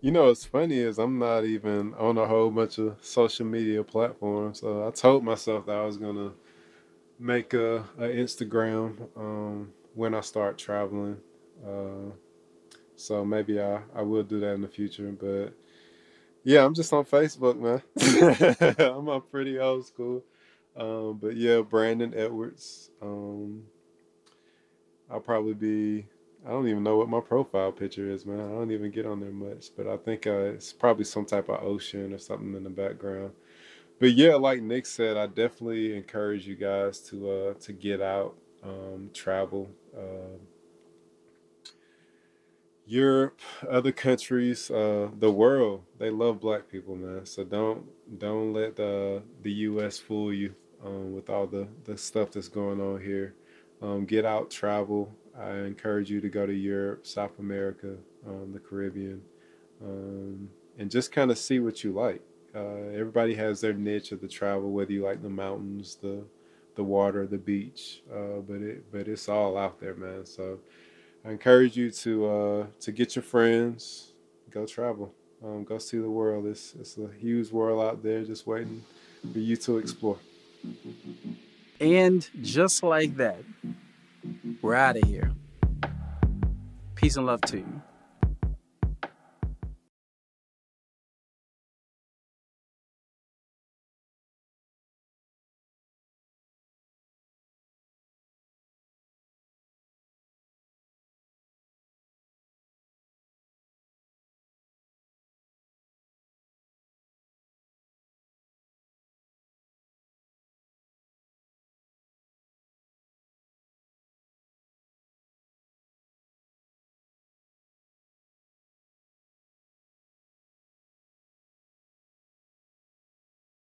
You know, what's funny is I'm not even on a whole bunch of social media platforms. So I told myself that I was gonna make a, a Instagram um, when I start traveling. Uh, so maybe I, I will do that in the future. But yeah, I'm just on Facebook, man. [LAUGHS] I'm a pretty old school. Um, but yeah, Brandon Edwards. Um, I'll probably be. I don't even know what my profile picture is, man. I don't even get on there much, but I think uh, it's probably some type of ocean or something in the background. But yeah, like Nick said, I definitely encourage you guys to uh, to get out, um, travel. Uh, Europe, other countries, uh, the world, they love black people, man. So don't don't let the the U.S. fool you um, with all the the stuff that's going on here. Um, get out, travel. I encourage you to go to Europe, South America, um, the Caribbean, um, and just kind of see what you like. Uh, everybody has their niche of the travel, whether you like the mountains, the the water, the beach, uh, but it but it's all out there, man. So I encourage you to uh, to get your friends, go travel, um, go see the world. It's it's a huge world out there just waiting for you to explore. And just like that, we're out of here. Peace and love to you.